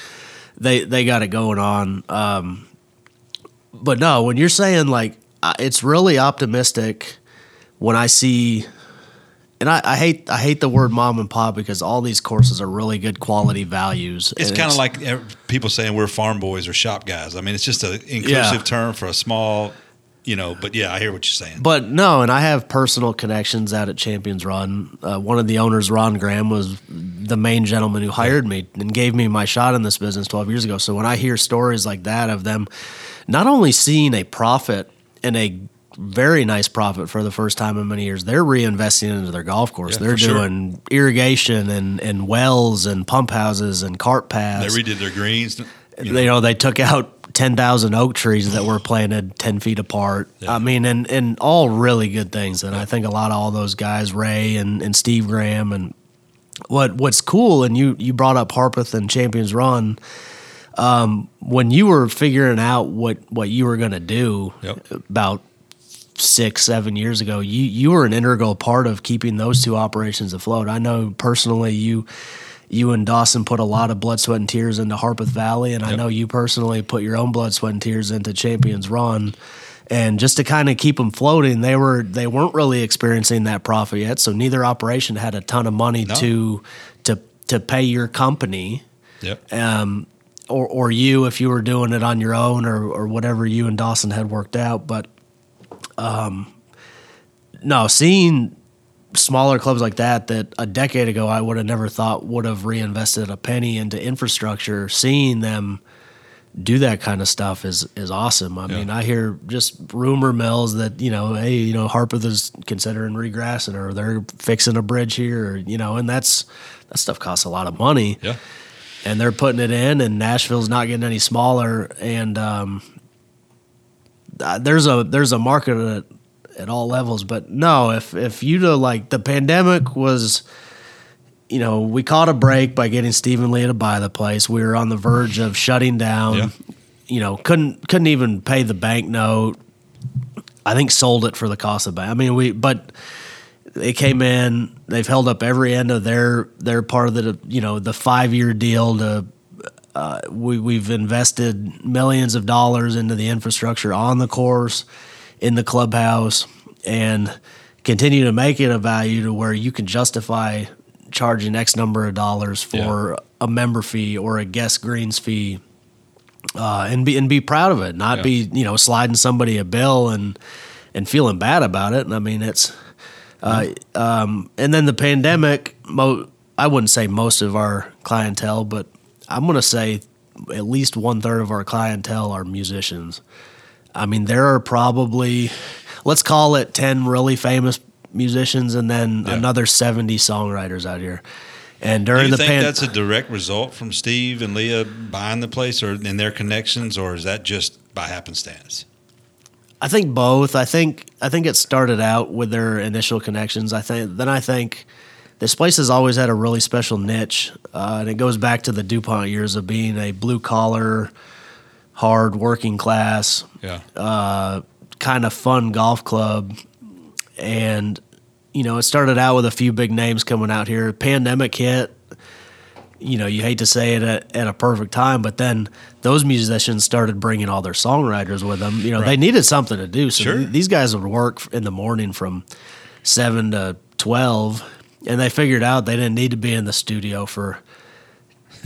[SPEAKER 2] They they got it going on. Um, but no, when you're saying like it's really optimistic when I see and I, I, hate I hate the word mom and pop because all these courses are really good quality values.
[SPEAKER 1] It's kind of like people saying we're farm boys or shop guys. I mean, it's just an inclusive yeah. term for a small, you know. But yeah, I hear what you're saying.
[SPEAKER 2] But no, and I have personal connections out at Champions Run. Uh, one of the owners, Ron Graham, was the main gentleman who hired me and gave me my shot in this business 12 years ago. So when I hear stories like that of them not only seeing a profit and a very nice profit for the first time in many years. They're reinvesting into their golf course. Yeah, They're doing sure. irrigation and, and wells and pump houses and cart paths.
[SPEAKER 1] They redid their greens.
[SPEAKER 2] You know, you know they took out 10,000 oak trees that were planted 10 feet apart. Yeah. I mean, and, and all really good things. And. I think a lot of all those guys, Ray and, and Steve Graham, and what what's cool, and you, you brought up Harpeth and Champions Run. Um, when you were figuring out what, what you were going to do yep. about six, seven years ago, you you were an integral part of keeping those two operations afloat. I know personally you you and Dawson put a lot of blood, sweat, and tears into Harpeth Valley, and yep. I know you personally put your own blood, sweat, and tears into Champions Run. And just to kind of keep them floating, they were they weren't really experiencing that profit yet. So neither operation had a ton of money no. to to to pay your company.
[SPEAKER 1] Yep.
[SPEAKER 2] Um, or or you if you were doing it on your own or or whatever you and Dawson had worked out, but um, no, seeing smaller clubs like that that a decade ago I would have never thought would have reinvested a penny into infrastructure, seeing them do that kind of stuff is is awesome. I yeah. mean, I hear just rumor mills that you know, hey, you know, Harpeth is considering regrassing or they're fixing a bridge here, or, you know, and that's that stuff costs a lot of money.
[SPEAKER 1] Yeah,
[SPEAKER 2] and they're putting it in, and Nashville's not getting any smaller, and um, uh, there's a there's a market at, all levels. But no, if if you know like the pandemic was, you know, we caught a break by getting Steve and Leah to buy the place. We were on the verge of shutting down. Yeah. You know, couldn't couldn't even pay the bank note. I think sold it for the cost of bank. I mean, we but they came in. They've held up every end of their their part of the you know the five year deal to uh, we, we've invested millions of dollars into the infrastructure on the course, in the clubhouse, and continue to make it a value to where you can justify charging X number of dollars for yeah. a member fee or a guest greens fee, uh, and be and be proud of it, not yeah. be you know sliding somebody a bill and and feeling bad about it. And I mean it's, uh, um, and then the pandemic. Mo- I wouldn't say most of our clientele, but I'm going to say at least one third of our clientele are musicians. I mean, there are probably, let's call it 10 really famous musicians and then yeah. another 70 songwriters out here. And during
[SPEAKER 1] Do you
[SPEAKER 2] the
[SPEAKER 1] think pan- that's a direct result from Steve and Leah buying the place or in their connections, or is that just by happenstance?
[SPEAKER 2] I think both. I think I think it started out with their initial connections. I think then I think this place has always had a really special niche, uh, and it goes back to the DuPont years of being a blue collar, hard working class,
[SPEAKER 1] yeah.
[SPEAKER 2] uh, kind of fun golf club. And, you know, it started out with a few big names coming out here. Pandemic hit. You know, you hate to say it at, at a perfect time, but then those musicians started bringing all their songwriters with them. You know, right. they needed something to do. So sure. th- these guys would work in the morning from seven to 12 and they figured out they didn't need to be in the studio for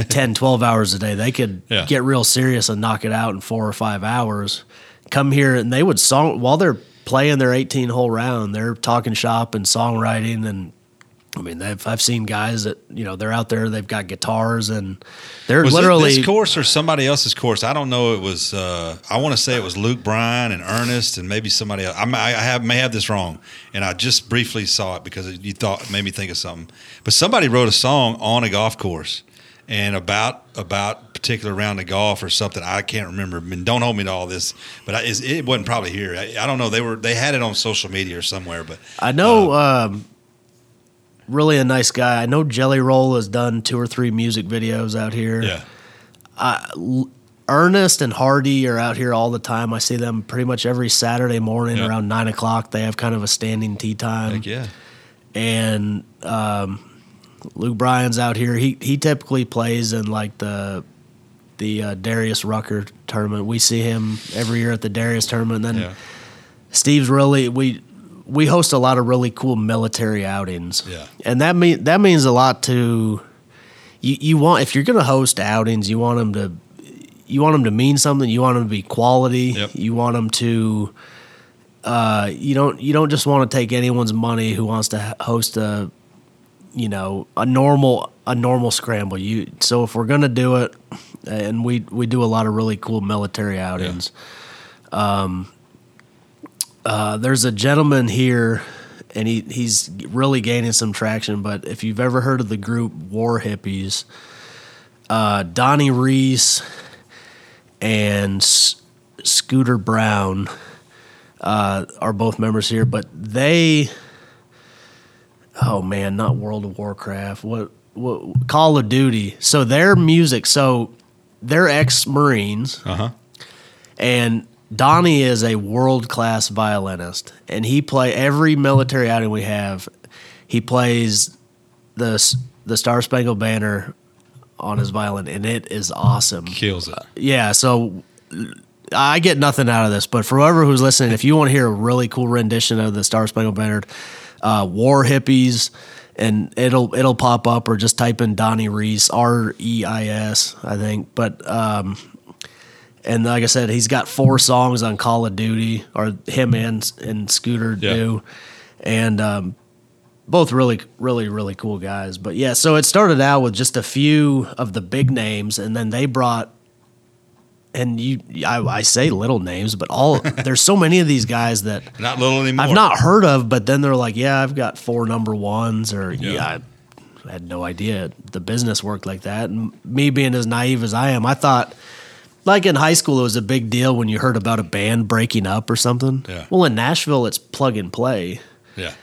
[SPEAKER 2] 10 12 hours a day they could yeah. get real serious and knock it out in four or five hours come here and they would song while they're playing their 18 hole round they're talking shop and songwriting and I mean, I've seen guys that you know they're out there. They've got guitars and they're
[SPEAKER 1] was
[SPEAKER 2] literally
[SPEAKER 1] this course or somebody else's course. I don't know. It was. Uh, I want to say it was Luke Bryan and Ernest and maybe somebody else. I, may, I have may have this wrong, and I just briefly saw it because you thought made me think of something. But somebody wrote a song on a golf course and about about particular round of golf or something. I can't remember. I mean, don't hold me to all this, but I, it wasn't probably here. I, I, don't know. They were they had it on social media or somewhere, but
[SPEAKER 2] I know. Uh, um, really a nice guy. I know Jelly Roll has done two or three music videos out here.
[SPEAKER 1] Yeah.
[SPEAKER 2] Ernest and Hardy are out here all the time. I see them pretty much every Saturday morning around nine o'clock. They have kind of a standing tea time.
[SPEAKER 1] Heck yeah.
[SPEAKER 2] And um, Luke Bryan's out here. He he typically plays in like the the uh, Darius Rucker tournament. We see him every year at the Darius tournament. And then yeah. Steve's really we we host a lot of really cool military outings.
[SPEAKER 1] Yeah.
[SPEAKER 2] And that mean that means a lot to you you want if you're going to host outings, you want them to you want them to mean something, you want them to be quality,
[SPEAKER 1] Yep.
[SPEAKER 2] you want them to uh, you don't you don't just want to take anyone's money who wants to host a you know a normal a normal scramble. You so if we're gonna do it and we we do a lot of really cool military outings um uh there's a gentleman here and he he's really gaining some traction but if you've ever heard of the group war hippies uh donnie reis and S- scooter brown uh, are both members here, but they, oh man, not World of Warcraft, what, what Call of Duty. So their music, so they're ex Marines,
[SPEAKER 1] Uh huh.
[SPEAKER 2] and Donnie is a world class violinist, and he play every military outing we have. He plays the the Star Spangled Banner on his violin, and it is awesome.
[SPEAKER 1] Kills it.
[SPEAKER 2] Yeah, so I get nothing out of this, but for whoever who's listening, if you want to hear a really cool rendition of the Star Spangled Banner, uh, War Hippies, and it'll it'll pop up, or just type in Donnie Reis, R E I S, I think. But um, and like I said, he's got four songs on Call of Duty, or him and and Scooter
[SPEAKER 1] Yeah.
[SPEAKER 2] do, and um, both really really really cool guys. But yeah, so it started out with just a few of the big names, and then they brought and you I, I say little names, but all there's so many of these guys that
[SPEAKER 1] Not little anymore.
[SPEAKER 2] I've not heard of, but then they're like, yeah, I've got four number ones, or yeah,
[SPEAKER 1] Yeah.
[SPEAKER 2] I had no idea the business worked like that. And me being as naive as I am, I thought. Like in high school, it was a big deal when you heard about a band breaking up or something.
[SPEAKER 1] Yeah.
[SPEAKER 2] Well, in Nashville, it's plug and play
[SPEAKER 1] Yeah.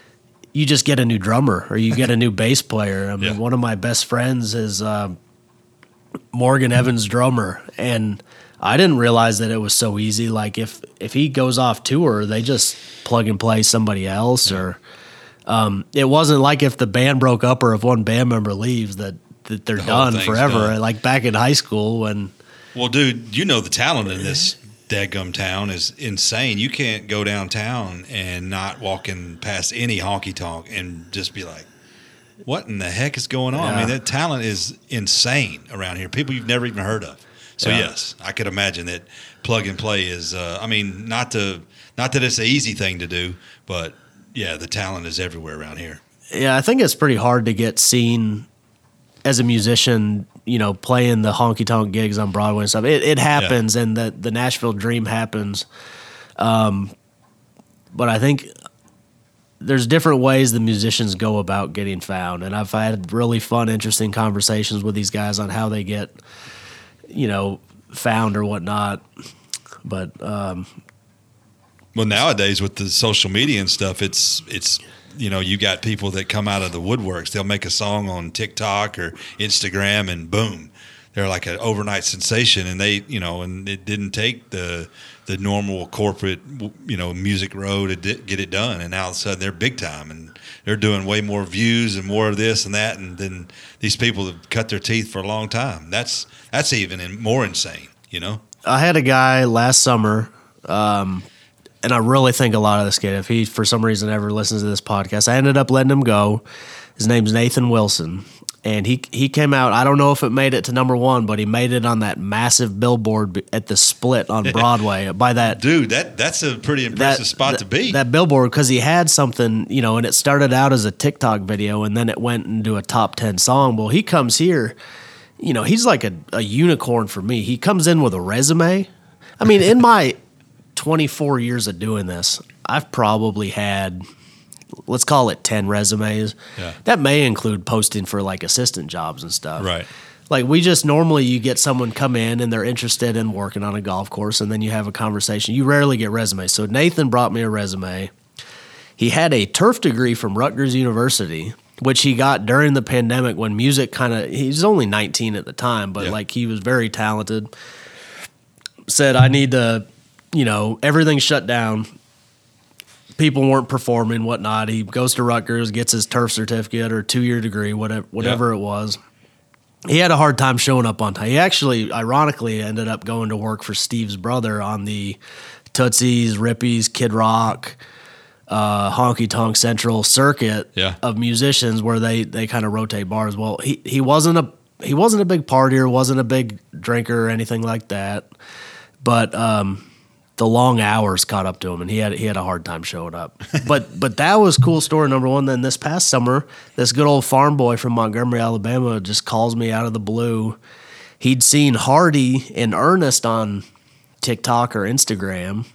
[SPEAKER 2] you just get a new drummer or you get a new bass player. I mean,
[SPEAKER 1] Yeah.
[SPEAKER 2] one of my best friends is um Morgan Evans drummer, and I didn't realize that it was so easy. Like if if he goes off tour, they just plug and play somebody else, or um, it wasn't like if the band broke up or if one band member leaves that that they're
[SPEAKER 1] whole
[SPEAKER 2] done forever.
[SPEAKER 1] done.
[SPEAKER 2] Like back in high school when
[SPEAKER 1] Well, dude, you know the talent in this dadgum town is insane. You can't go downtown and not walking past any honky tonk and just be like, "What in the heck is going on?" I mean, that talent is insane around here. People you've never even heard of. So
[SPEAKER 2] Yeah.
[SPEAKER 1] yes, I could imagine that plug and play is. Uh, I mean, not to not that it's an easy thing to do, but yeah, the talent is everywhere around here.
[SPEAKER 2] Yeah, I think it's pretty hard to get seen as a musician, you know, playing the honky tonk gigs on Broadway and stuff. It, it happens, and the the Nashville dream happens. Um, but I think there's different ways the musicians go about getting found, and I've had really fun, interesting conversations with these guys on how they get, you know, found or whatnot. But um,
[SPEAKER 1] Well, nowadays with the social media and stuff, it's it's you know you got people that come out of the woodworks. They'll make a song on TikTok or Instagram, and boom, they're like an overnight sensation. And they you know, and it didn't take the the normal corporate you know music road to di- get it done. And now all of a sudden they're big time, and they're doing way more views and more of this and that. And then these people have cut their teeth for a long time. That's that's even in, more insane. You know.
[SPEAKER 2] I had a guy last summer, um, and I really think a lot of this kid. If he, for some reason, ever listens to this podcast, I ended up letting him go. His name's Nathan Wilson, and he he came out. I don't know if it made it to number one, but he made it on that massive billboard at the Split on Broadway. by that
[SPEAKER 1] Dude, that that's a pretty impressive spot
[SPEAKER 2] that-
[SPEAKER 1] to be.
[SPEAKER 2] That billboard because he had something, you know, and it started out as a TikTok video and then it went into a top ten song. Well, he comes here, you know, he's like a, a unicorn for me. He comes in with a resume. I mean, in my 24 years of doing this, I've probably had, let's call it 10 resumes.
[SPEAKER 1] Yeah.
[SPEAKER 2] That may include posting for like assistant jobs and stuff.
[SPEAKER 1] Right.
[SPEAKER 2] Like we just normally you get someone come in and they're interested in working on a golf course and then you have a conversation. You rarely get resumes. So Nathan brought me a resume. He had a turf degree from Rutgers University, which he got during the pandemic when music kind of he was only 19 at the time, but
[SPEAKER 1] Yeah.
[SPEAKER 2] like he was very talented. Said I need to, you know, everything shut down. People weren't performing, whatnot. He goes to Rutgers, gets his turf certificate or two year degree, whatever whatever it was he had a hard time showing up on time. He actually, ironically, ended up going to work for Steve's brother on the Tootsies, Rippies, Kid Rock, uh, honky tonk central circuit
[SPEAKER 1] Yeah.
[SPEAKER 2] of musicians where they they kind of rotate bars. Well, he he wasn't a he wasn't a big partier, wasn't a big drinker or anything like that, but um, the long hours caught up to him, and he had he had a hard time showing up. But but that was cool story number one. Then this past summer, this good old farm boy from Montgomery, Alabama, just calls me out of the blue. He'd seen Hardy in Ernest on TikTok or Instagram.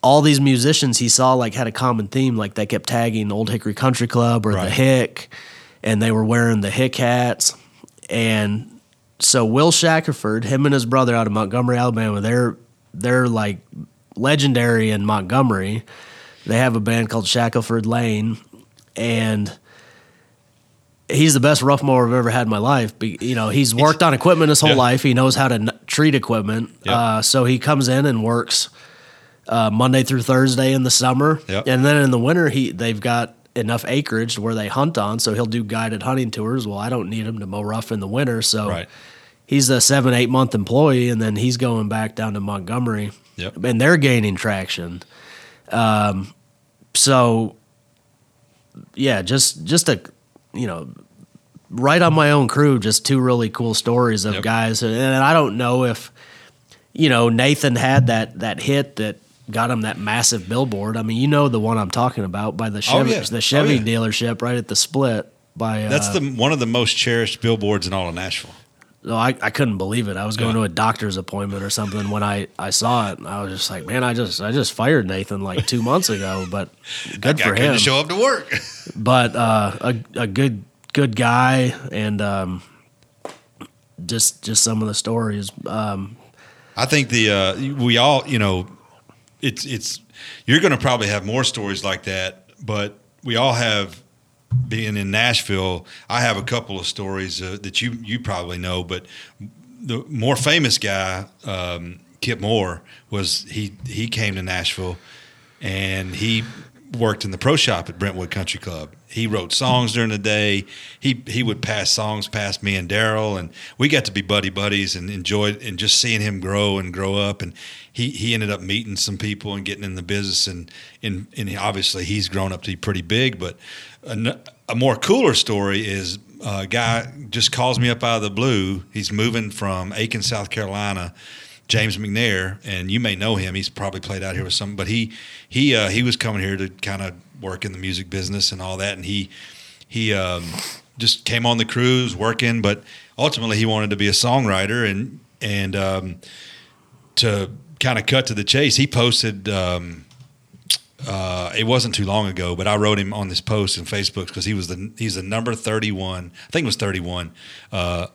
[SPEAKER 2] All these musicians he saw like had a common theme, like they kept tagging Old Hickory Country Club or the Hick, and they were wearing the Hick hats. And so Will Shackelford, him and his brother out of Montgomery, Alabama, they're they're like legendary in Montgomery. They have a band called Shackelford Lane, and he's the best rough mower I've ever had in my life. You know, he's worked on equipment his whole
[SPEAKER 1] Yeah.
[SPEAKER 2] life. He knows how to n- treat equipment.
[SPEAKER 1] Yep.
[SPEAKER 2] Uh, so he comes in and works uh, Monday through Thursday in the summer,
[SPEAKER 1] Yep.
[SPEAKER 2] and then in the winter he they've got enough acreage where they hunt on. So he'll do guided hunting tours. Well, I don't need him to mow rough in the winter, so
[SPEAKER 1] Right.
[SPEAKER 2] He's a seven eight month employee, and then he's going back down to Montgomery,
[SPEAKER 1] Yep.
[SPEAKER 2] and they're gaining traction. Um, so yeah, just just a you know right on my own crew, just two really cool stories of
[SPEAKER 1] Yep.
[SPEAKER 2] guys, and I don't know if you know Nathan had that that hit that got him that massive billboard. I mean, you know the one I'm talking about by the Chevy
[SPEAKER 1] yeah.
[SPEAKER 2] the
[SPEAKER 1] Oh,
[SPEAKER 2] Chevy
[SPEAKER 1] yeah.
[SPEAKER 2] dealership right at the split by uh,
[SPEAKER 1] That's the one of the most cherished billboards in all of Nashville.
[SPEAKER 2] No, I, I couldn't believe it. I was going
[SPEAKER 1] Yeah.
[SPEAKER 2] to a doctor's appointment or something when I, I saw it. I was just like, man, I just I just fired Nathan like two months ago, but good for him.
[SPEAKER 1] show up to work.
[SPEAKER 2] But uh, a a good good guy and um, just just some of the stories. Um,
[SPEAKER 1] I think the uh, we all you know it's it's you're going to probably have more stories like that, but we all have being in Nashville. I have a couple of stories uh, that you you probably know, but the more famous guy, um, Kip Moore, was he he came to Nashville and he worked in the pro shop at Brentwood Country Club. He wrote songs during the day. He he would pass songs past me and Daryl, and we got to be buddy buddies and enjoyed and just seeing him grow and grow up. And he he ended up meeting some people and getting in the business, and and, and obviously he's grown up to be pretty big. But a more cooler story is uh, a guy just calls me up out of the blue. He's moving from Aiken, South Carolina. James McNair, and you may know him. He's probably played out here with some, but he he uh, he was coming here to kind of work in the music business and all that, and he he um, just came on the cruise working, but ultimately he wanted to be a songwriter, and and um, to kind of cut to the chase, he posted. Um, uh, it wasn't too long ago, but I wrote him on this post in Facebook because he was the he's the number thirty one. I think it was thirty one. Uh,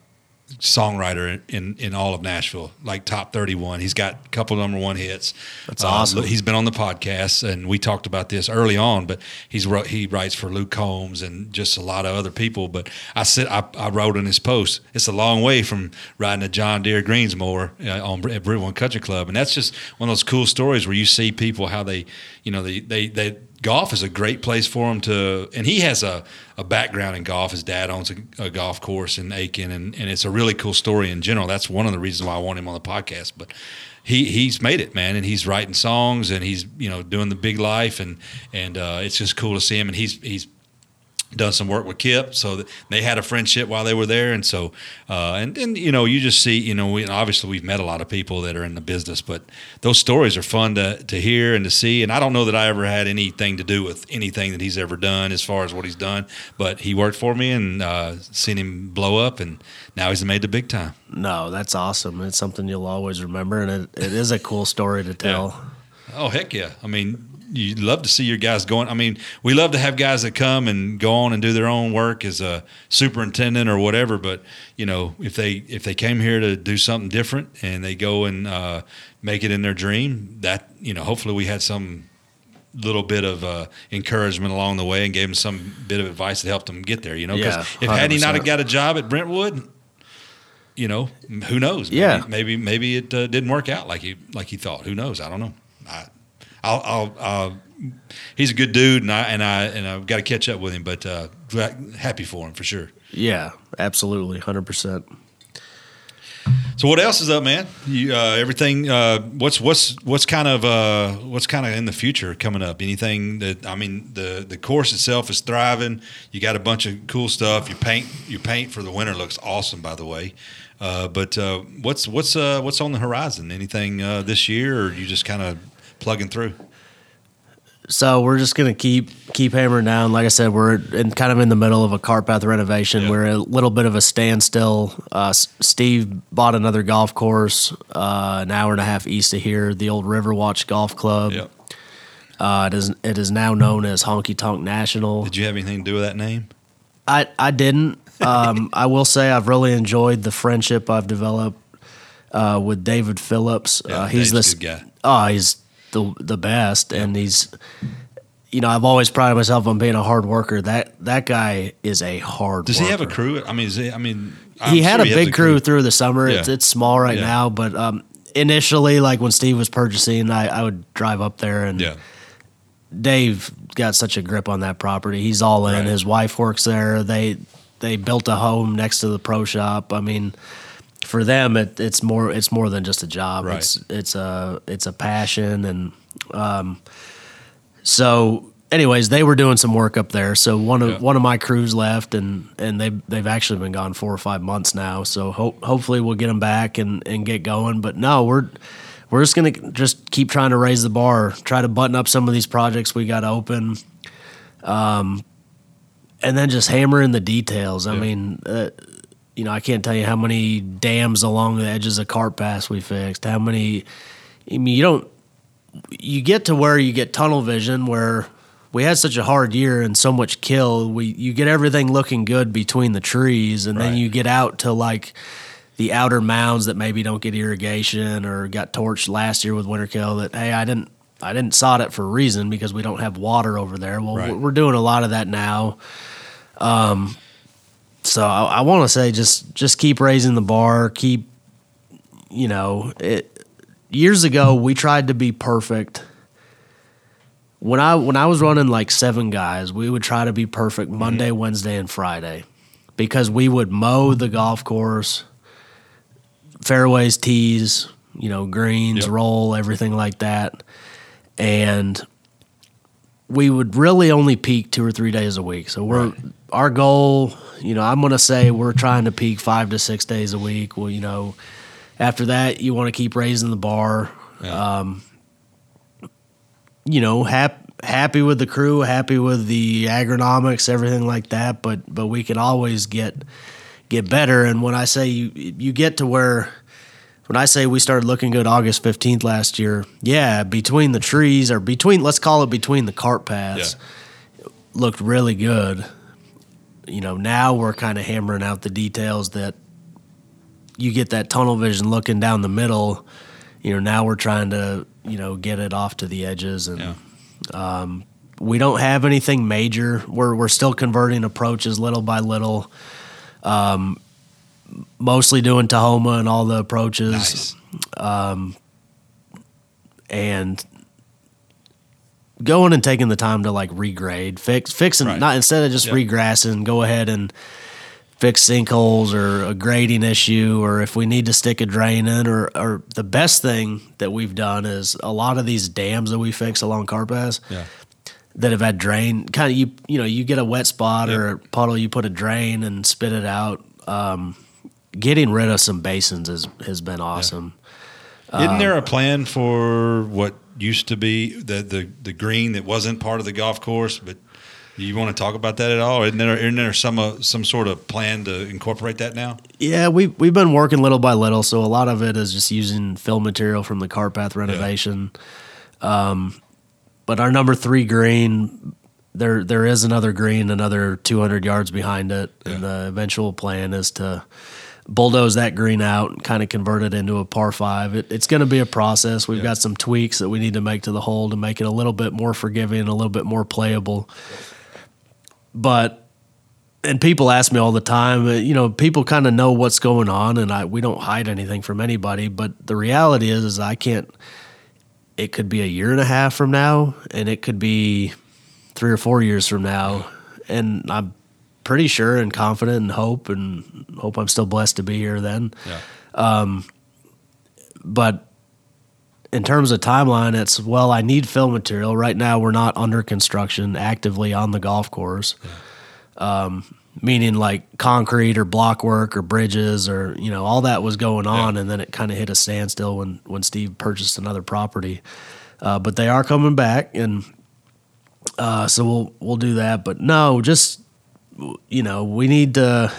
[SPEAKER 1] songwriter in in all of Nashville, like top 31. He's got a couple number one hits.
[SPEAKER 2] That's
[SPEAKER 1] Uh,
[SPEAKER 2] awesome.
[SPEAKER 1] he's been on the podcast, and we talked about this early on. But he's he writes for Luke Combs and just a lot of other people. But I said I, I wrote in his post, it's a long way from riding a John Deere Greensmower uh, on at Brentwood Country Club, and that's just one of those cool stories where you see people how they, you know, they they they golf is a great place for him to and he has a, a background in golf. His dad owns a, a golf course in aiken and, and it's a really cool story in general. That's one of the reasons why i want him on the podcast but he he's made it man and he's writing songs and he's you know doing the big life and and uh, it's just cool to see him and he's he's done some work with Kip, so they had a friendship while they were there, and so uh, and and you know you just see you know we obviously we've met a lot of people that are in the business, but those stories are fun to to hear and to see. And I don't know that I ever had anything to do with anything that he's ever done as far as what he's done, but he worked for me and uh, seen him blow up, and now he's made the big time.
[SPEAKER 2] no, that's awesome. It's something you'll always remember, and it, it is a cool story to tell.
[SPEAKER 1] Oh heck yeah! I mean, you love to see your guys going. I mean, we love to have guys that come and go on and do their own work as a superintendent or whatever. But you know, if they if they came here to do something different and they go and uh, make it in their dream, that you know, hopefully we had some little bit of uh, encouragement along the way and gave them some bit of advice that helped them get there. You know, because
[SPEAKER 2] Yeah,
[SPEAKER 1] if had he not got a job at Brentwood. You know, who knows? Maybe,
[SPEAKER 2] Yeah.
[SPEAKER 1] maybe maybe it uh, didn't work out like he like he thought. Who knows? I don't know. I, I'll, I'll, I'll, he's a good dude, and I and I and I've got to catch up with him. But uh, happy for him for sure.
[SPEAKER 2] Yeah, absolutely, hundred percent.
[SPEAKER 1] So what else is up, man? You, uh, everything. Uh, what's what's what's kind of uh, what's kind of in the future coming up? Anything that I mean, the the course itself is thriving. You got a bunch of cool stuff. You paint your paint for the winter looks awesome, by the way. Uh, but uh, what's what's uh, what's on the horizon? Anything this year, or you just kind of plugging through?
[SPEAKER 2] So we're just gonna keep keep hammering down. Like I said, we're in, kind of in the middle of a cart path renovation. Yep. We're a little bit of a standstill. Uh, Steve bought another golf course uh, an hour and a half east of here, the old Riverwatch Golf Club. Yep. Uh, it is it is now known as Honky Tonk National.
[SPEAKER 1] Did you have anything to do with that name?
[SPEAKER 2] I I didn't. Um, I will say I've really enjoyed the friendship I've developed uh, with David Phillips.
[SPEAKER 1] Yeah, uh, he's
[SPEAKER 2] this
[SPEAKER 1] guy.
[SPEAKER 2] Oh, he's the the best, and he's you know I've always prided myself on being a hard worker. That that guy is a hard. Worker.
[SPEAKER 1] Does
[SPEAKER 2] worker.
[SPEAKER 1] he have a crew? I mean, he, I mean,
[SPEAKER 2] I'm he had sure a big crew, crew, through the summer. Yeah. It's it's small right yeah. now, but um, initially, like when Steve was purchasing, I, I would drive up there and.
[SPEAKER 1] Yeah.
[SPEAKER 2] Dave got such a grip on that property. He's all in. Right. His wife works there. They they built a home next to the pro shop. I mean, for them, it, it's more it's more than just a job.
[SPEAKER 1] Right.
[SPEAKER 2] It's it's a it's a passion, and um, so anyways, they were doing some work up there. So one of yeah. one of my crews left, and and they they've actually been gone four or five months now. So ho- hopefully we'll get them back and and get going. But no, we're we're just gonna just keep trying to raise the bar, try to button up some of these projects we got open. Um, and then just hammer in the details. I yeah. mean, uh, you know, I can't tell you how many dams along the edges of cart paths we fixed. How many? I mean, you don't. You get to where you get tunnel vision, where we had such a hard year and so much kill. We you get everything looking good between the trees, and right. then you get out to like the outer mounds that maybe don't get irrigation or got torched last year with winter kill. That hey, I didn't I didn't sod it for a reason because we don't have water over there. Well, right. we're doing a lot of that now. Um, so I, I want to say just just keep raising the bar. Keep, you know, it. Years ago, we tried to be perfect. When I when I was running like seven guys, we would try to be perfect mm-hmm. Monday, mm-hmm. Wednesday, and Friday, because we would mow the golf course, fairways, tees, you know, greens, yep. roll, everything like that, and we would really only peak two or three days a week. So we're right our goal, you know, I'm going to say we're trying to peak five to six days a week. Well, you know, after that, you want to keep raising the bar. Yeah. Um, you know, hap- happy with the crew, happy with the agronomics, everything like that. But but we can always get get better. And when I say you you get to where when I say we started looking good August 15th last year, yeah, between the trees or between let's call it between the cart paths, yeah. looked really good you know, now we're kind of hammering out the details that you get that tunnel vision looking down the middle. You know, now we're trying to, you know, get it off to the edges and yeah. um, we don't have anything major. We're we're still converting approaches little by little. Um, mostly doing Tahoma and all the approaches.
[SPEAKER 1] Nice.
[SPEAKER 2] Um, and going and taking the time to like regrade, fix, fixing, right. not instead of just yep. regrassing, go ahead and fix sinkholes or a grading issue, or if we need to stick a drain in, or, or the best thing that we've done is a lot of these dams that we fix along cart paths.
[SPEAKER 1] Yeah.
[SPEAKER 2] That have had drain, kind of you you know you get a wet spot yep. or a puddle, you put a drain and spit it out. Um, getting rid of some basins has has been awesome.
[SPEAKER 1] Yeah. Isn't there a plan for what used to be the, the, the green that wasn't part of the golf course, but you want to talk about that at all? Isn't there, isn't there some uh, some sort of plan to incorporate that now?
[SPEAKER 2] Yeah, we we've been working little by little, so a lot of it is just using fill material from the cart path renovation. Yeah. Um, but our number three green, there there is another green, another 200 yards behind it, yeah. and the eventual plan is to bulldoze that green out and kind of convert it into a par five. It, it's going to be a process. We've yeah. got some tweaks that we need to make to the hole to make it a little bit more forgiving and a little bit more playable. But and people ask me all the time, uh, you know, people kind of know what's going on, and I we don't hide anything from anybody. But the reality is, is I can't. It could be a year and a half from now, and it could be three or four years from now, and I'm pretty sure and confident and hope and hope I'm still blessed to be here then.
[SPEAKER 1] Yeah.
[SPEAKER 2] Um, but in terms of timeline, it's well, I need film material. Right now, we're not under construction actively on the golf course, um, meaning like concrete or block work or bridges or you know all that was going on, yeah. and then it kind of hit a standstill when when Steve purchased another property. Uh, but they are coming back, and uh, so we'll we'll do that. But no, just you know, we need to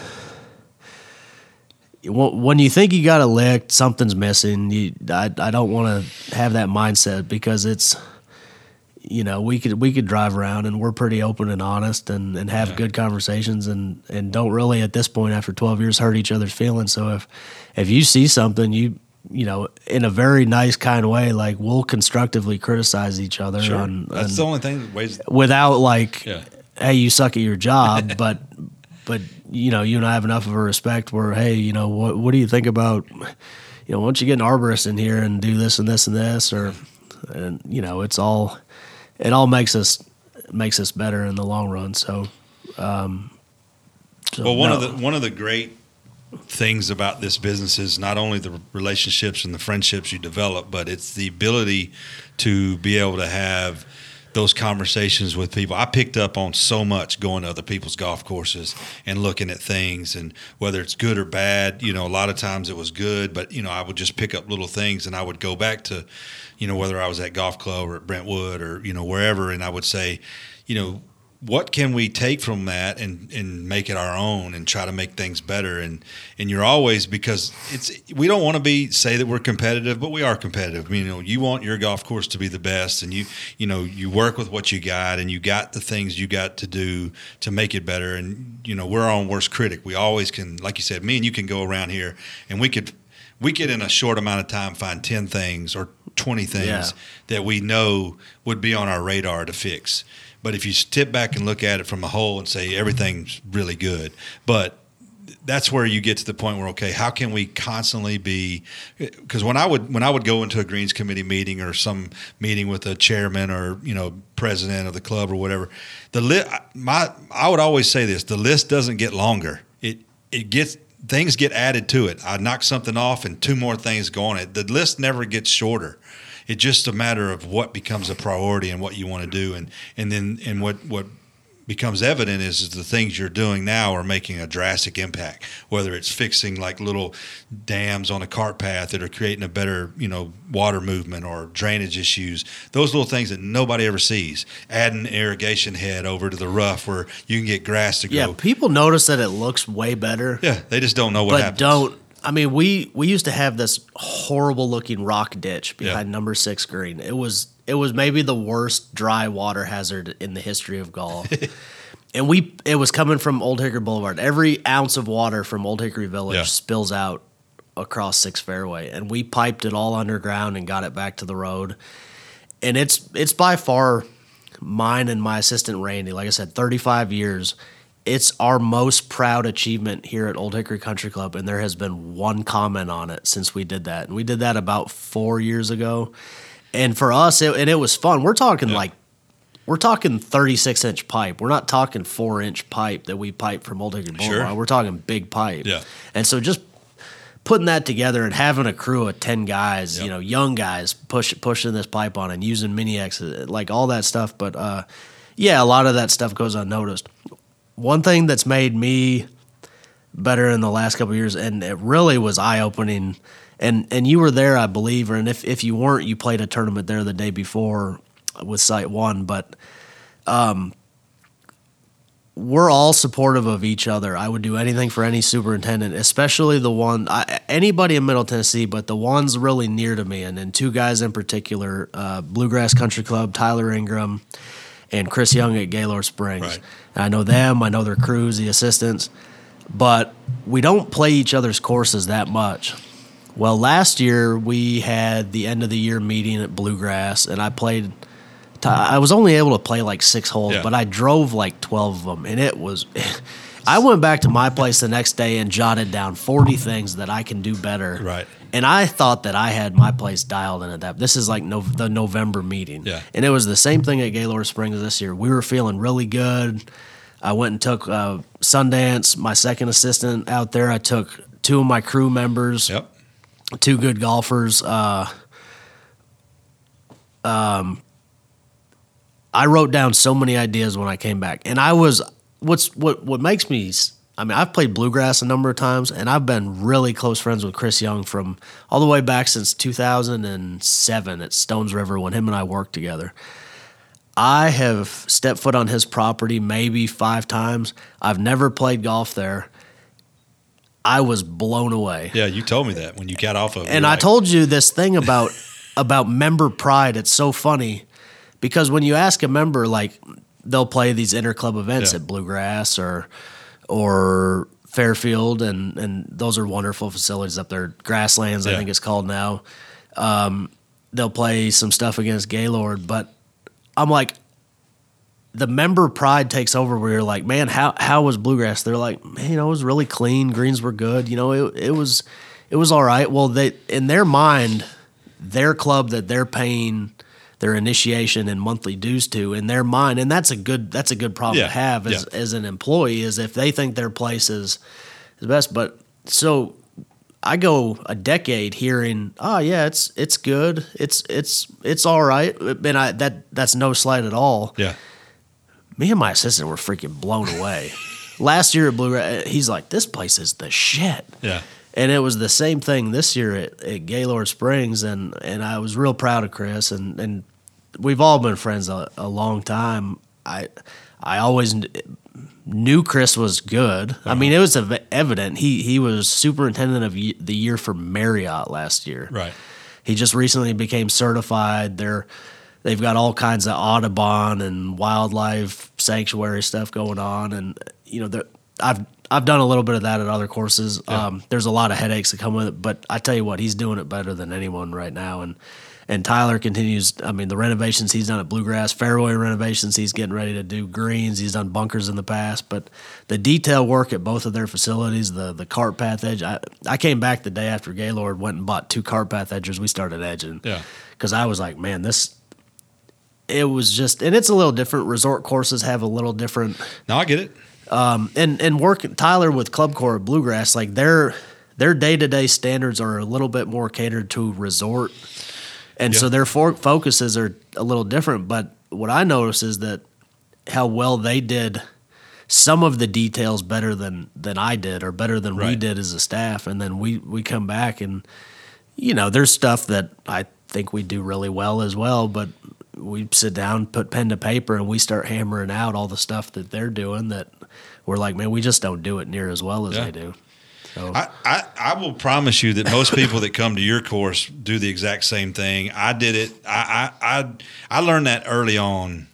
[SPEAKER 2] when you think you got it licked, something's missing. You, I, I don't want to have that mindset because it's, you know, we could we could drive around and we're pretty open and honest and, and have yeah. good conversations and, and don't really at this point after twelve years hurt each other's feelings. So if if you see something you you know in a very nice kind of way, like we'll constructively criticize each other.
[SPEAKER 1] Sure. On, That's on, the only thing ways
[SPEAKER 2] without like, yeah. Hey, you suck at your job, but but you know, you and I have enough of a respect where, hey, you know, what what do you think about, you know, don't you get an arborist in here and do this and this and this, or, and you know, it's all, it all makes us makes us better in the long run. So, um,
[SPEAKER 1] so well, one no. of the one of the great things about this business is not only the relationships and the friendships you develop, but it's the ability to be able to have those conversations with people. I picked up on so much going to other people's golf courses and looking at things and whether it's good or bad, you know, a lot of times it was good, but you know, I would just pick up little things and I would go back to, you know, whether I was at golf club or at Brentwood or, you know, wherever and I would say, you know, what can we take from that and, and make it our own and try to make things better? And and you're always because it's we don't want to be say that we're competitive but we are competitive. You know you want your golf course to be the best and you you know you work with what you got and you got the things you got to do to make it better. And you know we're our own worst critic. We always can like you said me and you can go around here and we could we could in a short amount of time find 10 things or 20 things yeah. that we know would be on our radar to fix but if you step back and look at it from a whole and say everything's really good, but that's where you get to the point where okay, how can we constantly be? Because when I would when I would go into a greens committee meeting or some meeting with a chairman or you know president of the club or whatever, the list my I would always say this: the list doesn't get longer. It it gets things get added to it. I knock something off and two more things go on it. The list never gets shorter it's just a matter of what becomes a priority and what you want to do, and and then and what what becomes evident is, is the things you're doing now are making a drastic impact. Whether it's fixing like little dams on a cart path that are creating a better, you know, water movement or drainage issues, those little things that nobody ever sees. Adding irrigation head over to the rough where you can get grass to
[SPEAKER 2] grow. Yeah, people notice that it looks way better.
[SPEAKER 1] Yeah, they just don't know what
[SPEAKER 2] but
[SPEAKER 1] happens.
[SPEAKER 2] don't I mean, we we used to have this horrible looking rock ditch behind yeah. number six green. It was it was maybe the worst dry water hazard in the history of golf. and we it was coming from Old Hickory Boulevard. Every ounce of water from Old Hickory Village yeah. spills out across Six Fairway, and we piped it all underground and got it back to the road. And it's it's by far mine and my assistant Randy. Like I said, thirty five years it's our most proud achievement here at Old Hickory Country Club, and there has been one comment on it since we did that. And we did that about four years ago. And for us, it, and it was fun. We're talking yeah. like, we're talking 36 inch pipe. We're not talking four inch pipe that we pipe from Old Hickory Boulevard. Sure. We're talking big pipe.
[SPEAKER 1] Yeah.
[SPEAKER 2] And so just putting that together and having a crew of 10 guys, yep. you know, young guys push, pushing this pipe on and using mini X, like all that stuff. But, uh, yeah, a lot of that stuff goes unnoticed one thing that's made me better in the last couple years, and it really was eye opening. And and you were there, I believe, or and if if you weren't, you played a tournament there the day before with SiteOne, But um, we're all supportive of each other. I would do anything for any superintendent, especially the one I, anybody in Middle Tennessee, but the ones really near to me, and, and two guys in particular: uh, Bluegrass Country Club, Tyler Ingram, and Chris Young at Gaylord Springs. Right. I know them, I know their crews, the assistants, but we don't play each other's courses that much. Well, last year we had the end of the year meeting at Bluegrass, and I played. I was only able to play like six holes, yeah. but I drove like twelve of them, and it was. I went back to my place the next day and jotted down forty things that I can do better.
[SPEAKER 1] Right.
[SPEAKER 2] And I thought that I had my place dialed in at that. This is like no, the November meeting.
[SPEAKER 1] Yeah.
[SPEAKER 2] And it was the same thing at Gaylord Springs this year. We were feeling really good. I went and took uh, Sundance, my second assistant out there. I took two of my crew members.
[SPEAKER 1] Yep.
[SPEAKER 2] two good golfers. Uh, um, I wrote down so many ideas when I came back, and I was what's what what makes me. I mean, I've played bluegrass a number of times, and I've been really close friends with Chris Young from all the way back since 2007 at Stones River when him and I worked together. I have stepped foot on his property maybe five times. I've never played golf there. I was blown away.
[SPEAKER 1] Yeah, you told me that when you got off of.
[SPEAKER 2] And I like, told you this thing about about member pride. It's so funny because when you ask a member, like they'll play these interclub events yeah. at Bluegrass or or Fairfield, and and those are wonderful facilities up there. Grasslands, yeah. I think it's called now. Um, they'll play some stuff against Gaylord, but I'm like, the member pride takes over where you're like, man, how how was bluegrass? They're like, man, you know, it was really clean. Greens were good. You know, it it was it was all right. Well, they in their mind, their club that they're paying their initiation and monthly dues to in their mind, and that's a good that's a good problem yeah. to have as yeah. as an employee is if they think their place is is best. But so I go a decade hearing, oh yeah, it's it's good, it's it's it's all right, and I that that's no slight at all.
[SPEAKER 1] Yeah,
[SPEAKER 2] me and my assistant were freaking blown away. Last year at Blue, he's like, this place is the shit.
[SPEAKER 1] Yeah.
[SPEAKER 2] And it was the same thing this year at, at Gaylord Springs, and, and I was real proud of Chris, and, and we've all been friends a, a long time. I I always knew Chris was good. Uh-huh. I mean, it was evident. He he was superintendent of the year for Marriott last year.
[SPEAKER 1] Right.
[SPEAKER 2] He just recently became certified. They're they've got all kinds of Audubon and wildlife sanctuary stuff going on, and you know, I've I've done a little bit of that at other courses. Yeah. Um, there's a lot of headaches that come with it, but I tell you what, he's doing it better than anyone right now, and and Tyler continues. I mean, the renovations he's done at Bluegrass, fairway renovations he's getting ready to do, greens. He's done bunkers in the past, but the detail work at both of their facilities, the the cart path edge. I, I came back the day after Gaylord went and bought two cart path edges. We started edging.
[SPEAKER 1] Yeah.
[SPEAKER 2] Because I was like, man, this. It was just, and it's a little different. Resort courses have a little different.
[SPEAKER 1] No, I get it.
[SPEAKER 2] Um, and and work Tyler with ClubCorp Bluegrass, like their their day to day standards are a little bit more catered to resort and so their for- focuses are a little different. But what I notice is that how well they did some of the details better than than I did, or better than right. we did as a staff, and then we we come back and you know there's stuff that I think we do really well as well, but we sit down, put pen to paper, and we start hammering out all the stuff that they're doing that we're like, man, we just don't do it near as well as yeah. they do.
[SPEAKER 1] So. I, I, I, will promise you that most people that come to your course do the exact same thing. I did it. I I I, I learned that early on.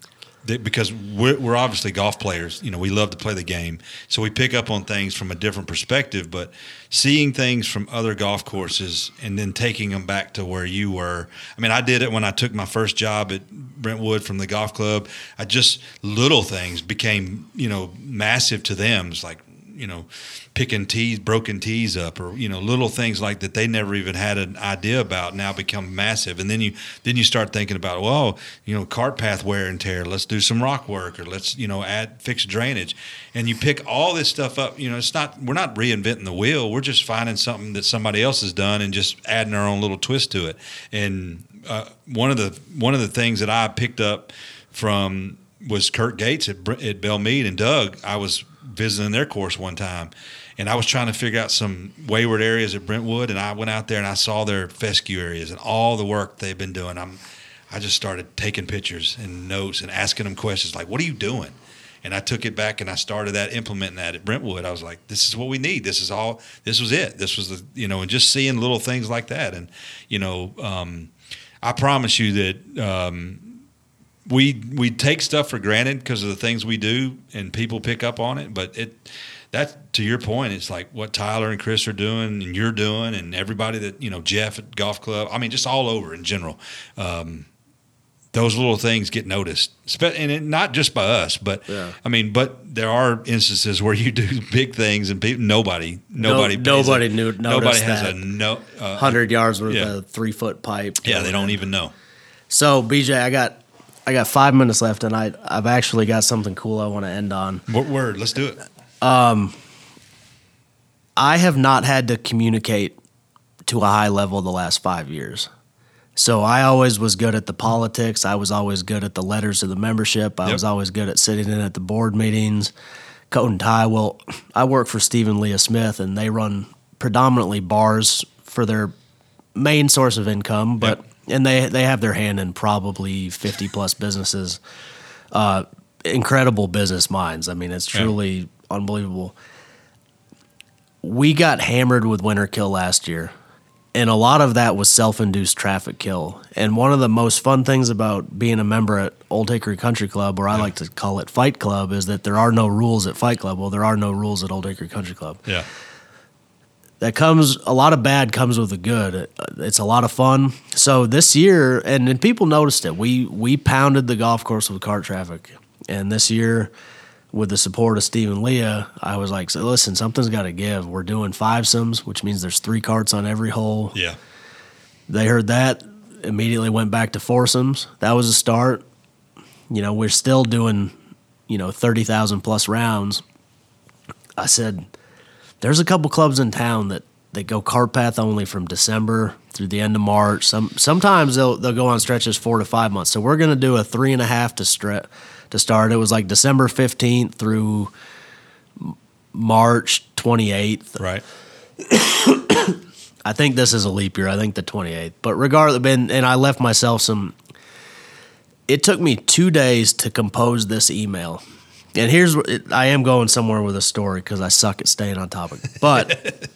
[SPEAKER 1] Because we're, we're obviously golf players, you know, we love to play the game, so we pick up on things from a different perspective. But seeing things from other golf courses and then taking them back to where you were. I mean, I did it when I took my first job at Brentwood from the golf club. I just little things became, you know, massive to them. It's like, you know, picking tees, broken tees up, or you know, little things like that they never even had an idea about now become massive. And then you then you start thinking about, well, you know, cart path wear and tear. Let's do some rock work, or let's you know add fix drainage. And you pick all this stuff up. You know, it's not we're not reinventing the wheel. We're just finding something that somebody else has done and just adding our own little twist to it. And uh, one of the one of the things that I picked up from was Kurt Gates at, at Belle Meade and Doug. I was visiting their course one time, and I was trying to figure out some wayward areas at Brentwood, and I went out there and I saw their fescue areas and all the work they've been doing. I'm, I just started taking pictures and notes and asking them questions like, "What are you doing?" And I took it back and I started that implementing that at Brentwood. I was like, "This is what we need. This is all. This was it. This was the you know." And just seeing little things like that, and you know, um, I promise you that. Um, we we take stuff for granted because of the things we do and people pick up on it but it that to your point, it's like what Tyler and Chris are doing and you're doing, and everybody that you know, Jeff at golf club. I mean, just all over in general. Um, those little things get noticed, and it, not just by us, but yeah. I mean, but there are instances where you do big things and people, nobody, nobody,
[SPEAKER 2] no, nobody knew,
[SPEAKER 1] nobody has a no
[SPEAKER 2] uh, hundred yards with yeah. a three foot pipe.
[SPEAKER 1] Yeah, they don't even know.
[SPEAKER 2] So BJ, I got I got five minutes left, and I I've actually got something cool I want to end on.
[SPEAKER 1] What word? Let's do it.
[SPEAKER 2] Um, I have not had to communicate to a high level the last five years. So I always was good at the politics. I was always good at the letters to the membership. I
[SPEAKER 1] Yep.
[SPEAKER 2] was always good at sitting in at the board meetings, coat and tie. Well, I work for Steve and Leah Smith, and they run predominantly bars for their main source of income, but
[SPEAKER 1] Yep.
[SPEAKER 2] And they they have their hand in probably fifty plus businesses. Uh, incredible business minds. I mean, it's
[SPEAKER 1] Yeah.
[SPEAKER 2] truly unbelievable. We got hammered with winter kill last year, and a lot of that was self-induced traffic kill. And one of the most fun things about being a member at Old Hickory Country Club, or I like to call it Fight Club, is that there are no rules at Fight Club. Well, there are no rules at Old Hickory Country Club
[SPEAKER 1] Yeah.
[SPEAKER 2] That comes a lot of bad comes with the good. It's a lot of fun. So this year, and, and people noticed it. We we pounded the golf course with cart traffic, and this year, with the support of Steve and Leah, I was like, so listen, something's got to give. We're doing fivesomes, which means there's three carts on every hole.
[SPEAKER 1] Yeah.
[SPEAKER 2] They heard that, immediately went back to foursomes. That was a start. You know, we're still doing, you know, 30,000 plus rounds. I said, there's a couple clubs in town that, that go cart path only from December through the end of March. Some sometimes they'll they'll go on stretches four to five months. So we're gonna do a three and a half to stre- to start. It was like December fifteenth through March twenty eighth.
[SPEAKER 1] Right.
[SPEAKER 2] I think this is a leap year. I think the 28th. But regardless, and, and I left myself some. It took me two days to compose this email. And here's I am going somewhere with a story because I suck at staying on topic. But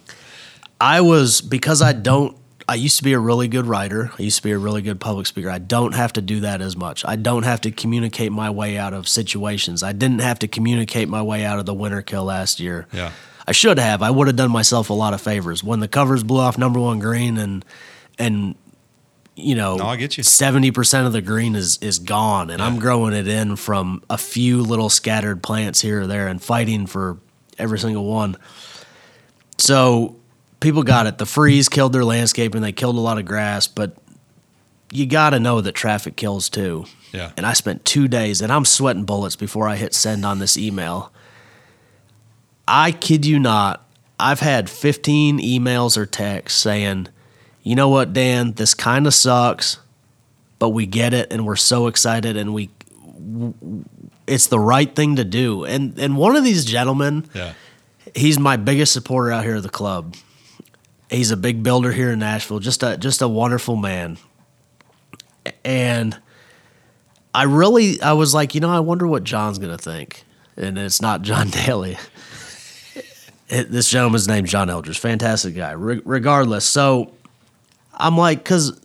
[SPEAKER 2] I was, because I don't, I used to be a really good writer. I used to be a really good public speaker. I don't have to do that as much. I don't have to communicate my way out of situations. I didn't have to communicate my way out of the winter kill last year.
[SPEAKER 1] Yeah.
[SPEAKER 2] I should have. I would have done myself a lot of favors when the covers blew off number one green and and you know
[SPEAKER 1] No, I get you.
[SPEAKER 2] seventy percent of the green is is gone, and I'm growing it in from a few little scattered plants here or there and fighting for every single one. So people got it. The freeze killed their landscape and they killed a lot of grass, but you got to know that traffic kills too.
[SPEAKER 1] Yeah.
[SPEAKER 2] And I spent two days, and I'm sweating bullets before I hit send on this email. I kid you not, I've had 15 emails or texts saying, you know what, Dan, this kind of sucks, but we get it, and we're so excited, and we, it's the right thing to do. And and one of these gentlemen,
[SPEAKER 1] Yeah.
[SPEAKER 2] he's my biggest supporter out here at the club. He's a big builder here in Nashville. Just a just a wonderful man. And I really I was like, you know, I wonder what John's gonna think. And it's not John Daly. This gentleman's named John Eldridge, fantastic guy. Re- regardless, so I'm like, because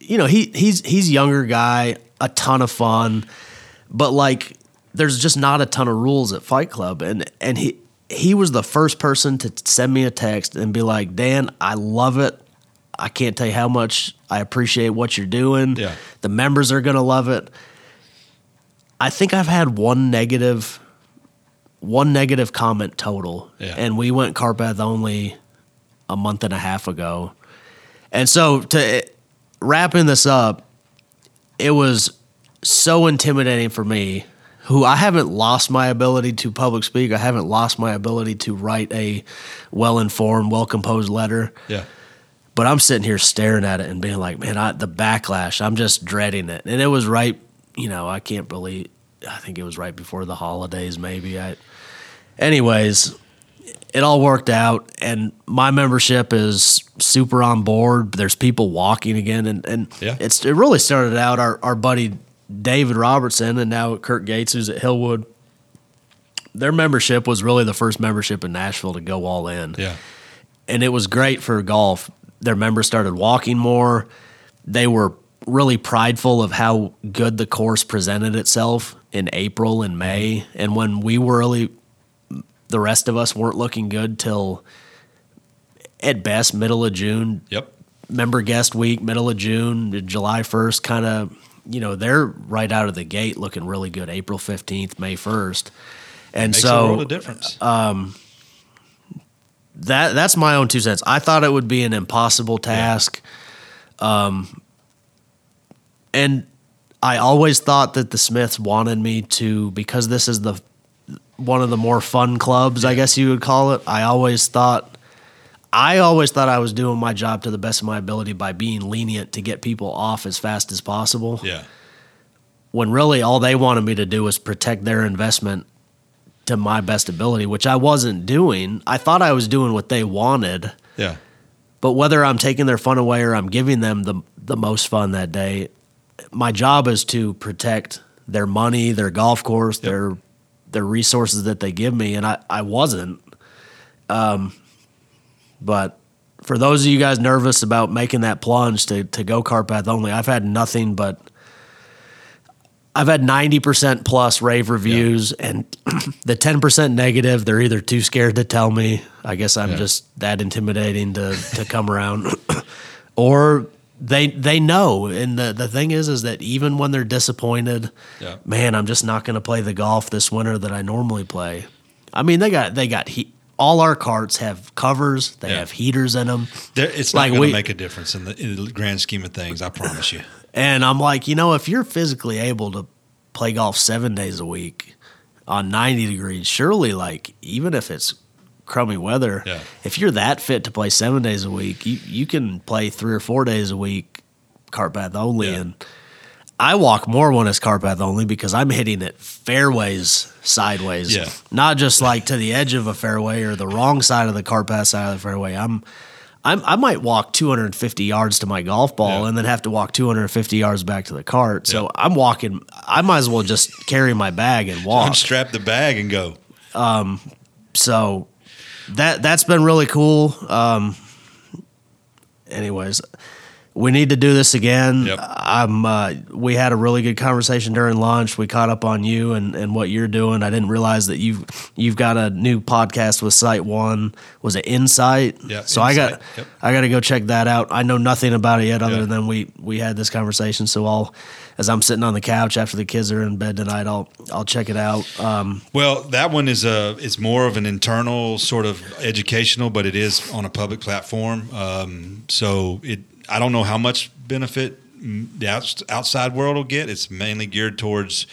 [SPEAKER 2] you know he he's he's younger guy, a ton of fun, but like there's just not a ton of rules at Fight Club, and and he he was the first person to send me a text and be like, Dan, I love it. I can't tell you how much I appreciate what you're doing.
[SPEAKER 1] Yeah.
[SPEAKER 2] The members are gonna love it. I think I've had one negative one negative comment total.
[SPEAKER 1] Yeah.
[SPEAKER 2] And we went cart path only a month and a half ago. And so to eh, wrapping this up, it was so intimidating for me who I haven't lost my ability to public speak. I haven't lost my ability to write a well-informed, well-composed letter.
[SPEAKER 1] Yeah.
[SPEAKER 2] But I'm sitting here staring at it and being like, man, I, the backlash, I'm just dreading it. And it was right, you know, I can't believe, I think it was right before the holidays, maybe. I, anyways, it all worked out, and my membership is super on board. There's people walking again, and, and
[SPEAKER 1] Yeah.
[SPEAKER 2] it's it really started out our, our buddy David Robertson and now Kurt Gates, who's at Hillwood. Their membership was really the first membership in Nashville to go all in
[SPEAKER 1] Yeah.
[SPEAKER 2] and it was great for golf. Their members started walking more. They were really prideful of how good the course presented itself in April and May. And when we were really, the rest of us weren't looking good till at best middle of June.
[SPEAKER 1] Yep.
[SPEAKER 2] Member guest week, middle of June, July 1st, kind of, you know, they're right out of the gate looking really good. April 15th, May 1st. And so
[SPEAKER 1] a world of difference.
[SPEAKER 2] that that's my own two cents. I thought it would be an impossible task. Um, and I always thought that the Smiths wanted me to because this is the one of the more fun clubs, I guess you would call it. I always thought I always thought I was doing my job to the best of my ability by being lenient to get people off as fast as possible.
[SPEAKER 1] Yeah.
[SPEAKER 2] When really all they wanted me to do was protect their investment to my best ability, which I wasn't doing. I thought I was doing what they wanted.
[SPEAKER 1] Yeah.
[SPEAKER 2] But whether I'm taking their fun away or I'm giving them the the most fun that day, my job is to protect their money, their golf course, yep. their their resources that they give me, and I I wasn't. Um, but for those of you guys nervous about making that plunge to to go cart path only, I've had nothing but I've had 90% plus rave reviews yeah. and the 10% negative, they're either too scared to tell me. I guess I'm yeah. just that intimidating to, to come around or they, they know. And the, the thing is, is that even when they're disappointed, yeah. man, I'm just not going to play the golf this winter that I normally play. I mean, they got, they got heat all our carts have covers. They yeah. have heaters in them.
[SPEAKER 1] it's not going to make a difference in the, in the, grand scheme of things. I promise you.
[SPEAKER 2] And I'm like, you know, if you're physically able to play golf seven days a week on 90 degrees, surely, like, even if it's crummy weather, yeah. if you're that fit to play seven days a week, you, you can play three or four days a week, cart path only. Yeah. And I walk more when it's cart path only because I'm hitting it fairways sideways.
[SPEAKER 1] Yeah.
[SPEAKER 2] Not just like to the edge of a fairway or the wrong side of the cart path side of the fairway. I'm I'm, i might walk 250 yards to my golf ball yeah. and then have to walk 250 yards back to the cart. So yeah. I'm walking. I might as well just carry my bag and walk.
[SPEAKER 1] Unstrap the bag and go.
[SPEAKER 2] Um, so that that's been really cool. Um, anyways, we need to do this again. Yep. I'm. Uh, we had a really good conversation during lunch. We caught up on you and, and what you're doing. I didn't realize that you've you've got a new podcast with SiteOne. Was it Insight?
[SPEAKER 1] Yeah.
[SPEAKER 2] So
[SPEAKER 1] Insight.
[SPEAKER 2] I got yep. I got to go check that out. I know nothing about it yet, other yep. than we we had this conversation. So I'll as I'm sitting on the couch after the kids are in bed tonight, I'll I'll check it out. Um,
[SPEAKER 1] well, that one is a it's more of an internal sort of educational, but it is on a public platform. Um, so it I don't know how much benefit the outside world will get. It's mainly geared towards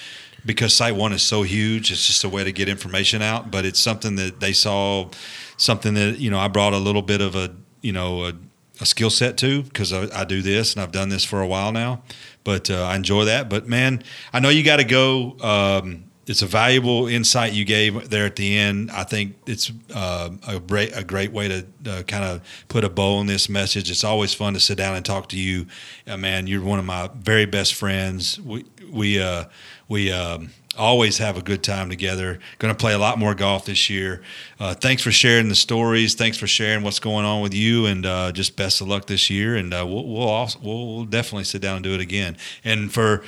[SPEAKER 1] because SiteOne is so huge. It's just a way to get information out. But it's something that they saw, something that you know I brought a little bit of a you know a, a skill set to because I, I, do this and I've done this for a while now. But uh, I enjoy that. But man, I know you got to go. Um, it's a valuable insight you gave there at the end. I think it's uh, a great a great way to uh, kind of put a bow on this message. It's always fun to sit down and talk to you, uh, man. You're one of my very best friends. We we uh, we. Um, always have a good time together. Going to play a lot more golf this year. Uh, thanks for sharing the stories. Thanks for sharing what's going on with you, and uh, just best of luck this year. And uh, we'll we'll, also, we'll definitely sit down and do it again. And for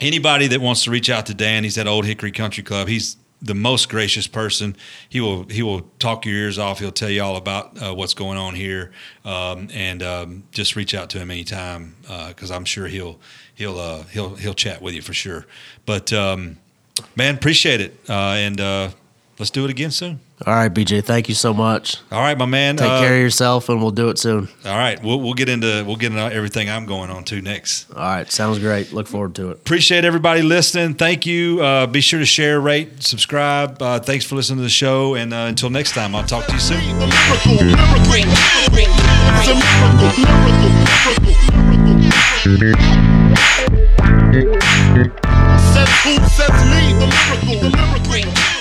[SPEAKER 1] anybody that wants to reach out to Dan, he's at Old Hickory Country Club. He's the most gracious person. He will he will talk your ears off. He'll tell you all about uh, what's going on here, um, and um, just reach out to him anytime because uh, I'm sure he'll he'll uh, he'll he'll chat with you for sure. But um, man, appreciate it, uh, and uh, let's do it again soon.
[SPEAKER 2] All right, BJ. Thank you so much.
[SPEAKER 1] All right, my man.
[SPEAKER 2] Take uh, care of yourself, and we'll do it soon.
[SPEAKER 1] All right, we'll we'll get into we'll get into everything I'm going on to next.
[SPEAKER 2] All right, sounds great. Look forward to it.
[SPEAKER 1] Appreciate everybody listening. Thank you. Uh, be sure to share, rate, subscribe. Uh, thanks for listening to the show, and uh, until next time, I'll talk to you soon. Miracle, miracle, miracle, Says who? Says me, the lyrical. The lyrical.